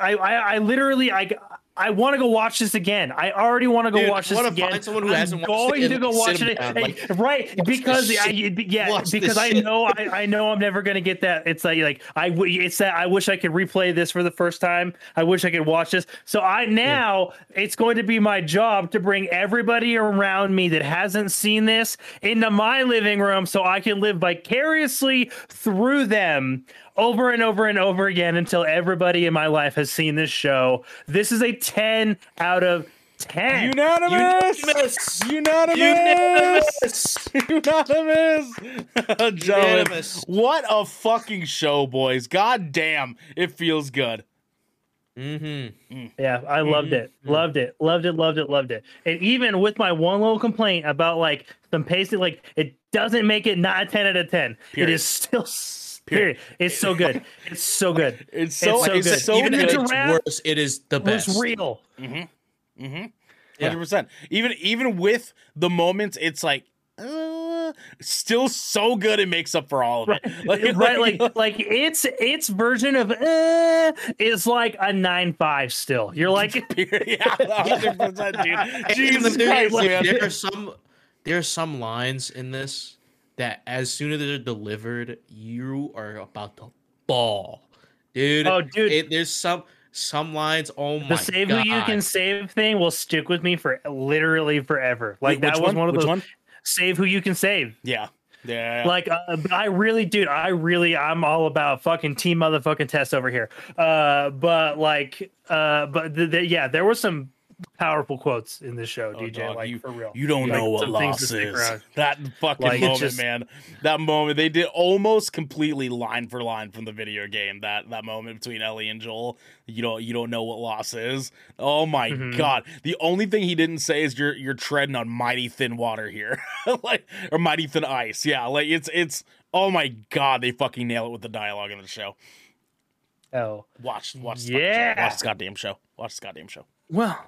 I, I, I literally, I. I want to go watch this again. I already want to go Dude, watch this again. find someone who I'm hasn't going to go watch it, down, like, right? Because I, yeah, Watch because I know I, I know I'm never gonna get that. It's like like I it's that I wish I could replay this for the first time. I wish I could watch this. So I now it's going to be my job to bring everybody around me that hasn't seen this into my living room so I can live vicariously through them over and over and over again until everybody in my life has seen this show. This is a 10 out of 10. Unanimous. Unanimous. Unanimous. Unanimous. *laughs* Unanimous. *laughs* Unanimous. what a fucking show, boys. God damn, it feels good. Mm-hmm. Yeah, I loved it. Loved it. Loved it. Loved it. Loved it. And even with my one little complaint about like some pacing, like it doesn't make it not a 10 out of 10. It Period. is still *laughs* s- period. *laughs* It's so good. It's so good. *laughs* It's so, so it's good. so Even good. if It's it's around- worse, it is the It was best. real. Mm-hmm. Yeah. Hundred percent. Even even with the moments, it's like uh, still so good. It makes up for all of it. right *laughs* like like its its version of uh, is like a 9-5 still. You're like yeah, hundred percent, dude. And Jesus there- Christ, like, there are some there are some lines in this that as soon as they're delivered, you are about to ball, dude. Oh, dude. it, there's some some lines. Oh my the save god! who you can save thing will stick with me for literally forever. Like Wait, that was one, of Which those one? save who you can save. Yeah. Yeah. Like, uh, I really, dude, I really, I'm all about fucking team motherfucking Tess over here. Uh, but like, uh, but the, the, yeah, there were some powerful quotes in this show, Oh, DJ. dog, like you- for real. You don't Like, know what things to loss stick is. That fucking Like, moment, just- man. That moment they did almost completely line for line from the video game. That that moment between Ellie and Joel. You don't you don't know what loss is. Oh my Mhm. god. The only thing he didn't say is you're you're treading on mighty thin water here. *laughs* like or mighty thin ice. Yeah, like it's it's oh my god, they fucking nail it with the dialogue in the show. Oh. Watch watch this fucking Yeah. show. Watch this goddamn show. Watch this goddamn show. Well,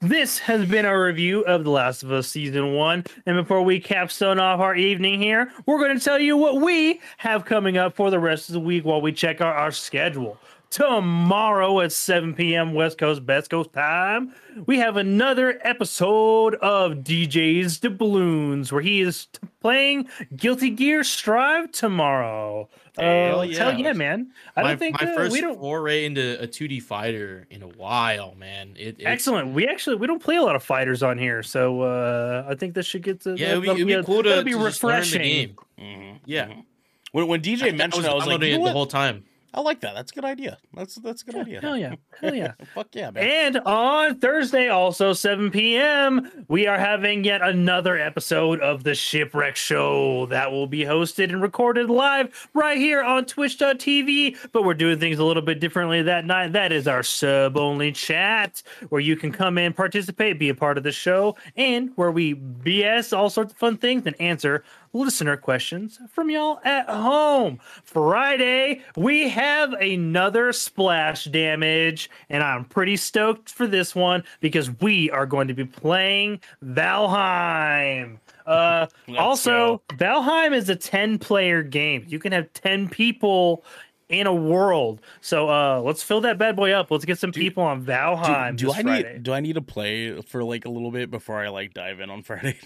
this has been our review of The Last of Us Season 1. And before we capstone off our evening here, we're going to tell you what we have coming up for the rest of the week while we check out our schedule. Tomorrow at 7 p.m. West Coast, Best Coast time, we have another episode of DJ's Doubloons where he is t- playing Guilty Gear Strive tomorrow. Hell Uh, yeah. Hell yeah, man. I my don't think my uh, first we don't. foray into a 2D fighter in a while, man. It, it's, Excellent. We actually we don't play a lot of fighters on here, so uh, I think this should get to Yeah, it'd be, it'd be cool to, be to just learn the refreshing. game. Mhm, Yeah. mhm. When when DJ mentioned it, I was like, you know it what? the whole time. I like that. That's a good idea. That's that's a good idea. Hell yeah, hell yeah. *laughs* Fuck yeah, man. And on Thursday, also 7 p.m., we are having yet another episode of the Shipwreck Show that will be hosted and recorded live right here on twitch.tv. But we're doing things a little bit differently that night. That is our sub only chat where you can come in, participate, be a part of the show, and where we BS all sorts of fun things and answer listener questions from y'all at home. Friday, we have another splash damage, and I'm pretty stoked for this one because we are going to be playing Valheim. Uh, also, Valheim is a 10 player game. You can have 10 people in a world. So uh, let's fill that bad boy up. Let's get some people on Valheim. do, do this I Friday. need do I need to play for like a little bit before I like dive in on *laughs* Friday?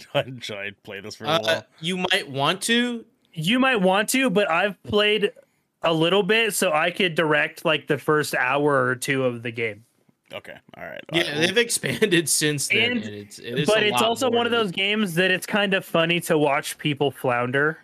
Should I play this for a Uh, while? you might want to. You might want to, but I've played a little bit, so I could direct like the first hour or two of the game. Okay, all right. Yeah, all right. they've expanded *laughs* since then, And- and, it's it is but it's also one of those games that it's kind of funny to watch people flounder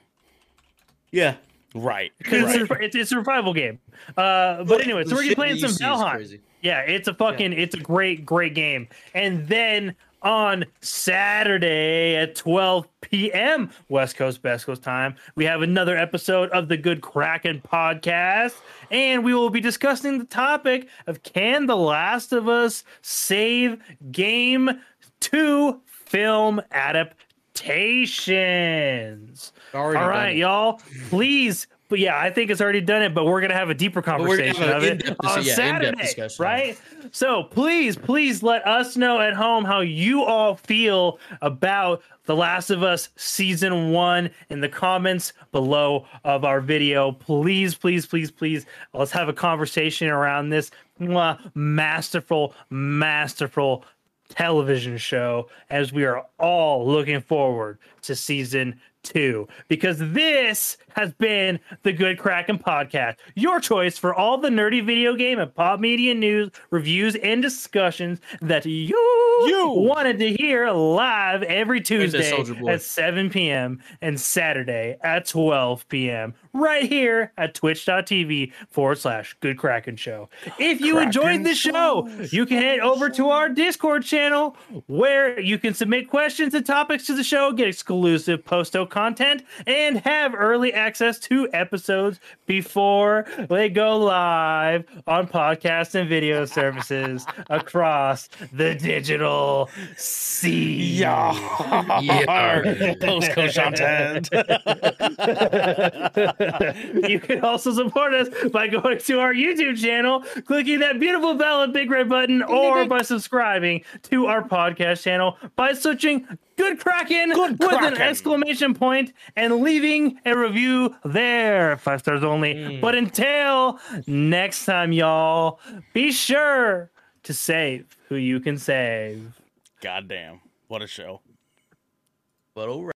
Yeah, right, because right. it's, a, it's a survival game. Uh, but anyway, so we're gonna be playing some you see is Valheim. Yeah, it's a fucking it's a great great game. And then on Saturday at 12 p.m. West Coast Best Coast time, we have another episode of the Good Kraken podcast, and we will be discussing the topic of can The Last of Us save game 2 film adaptations. Already All done right, it. y'all, please. But yeah, I think it's already done it, but we're gonna have a deeper conversation of it on yeah, Saturday, right? So please, please let us know at home how you all feel about The Last of Us season one in the comments below of our video. Please, please, please, please, let's have a conversation around this masterful, masterful television show as we are all looking forward to season two because this has been the Good Kraken podcast, your choice for all the nerdy video game and pop media news, reviews, and discussions that you, You. wanted to hear live every Tuesday at 7 p.m. and Saturday at 12 p.m. right here at twitch.tv forward slash Good Kraken Show. If you Kraken enjoyed the show, you can head over to our Discord channel where you can submit questions and topics to the show, get exclusive posto content, and have early access to episodes before they go live on podcast and video services *laughs* across the digital sea. Yeah, Yeah. post content. *laughs* you can also support us by going to our YouTube channel, clicking that beautiful bell and big red button, or by subscribing to our podcast channel by searching Good Kraken Good with an exclamation point and leaving a review there. Five stars only. Hmm. But until next time, y'all, be sure to save who you can save. Goddamn, what a show. But all right.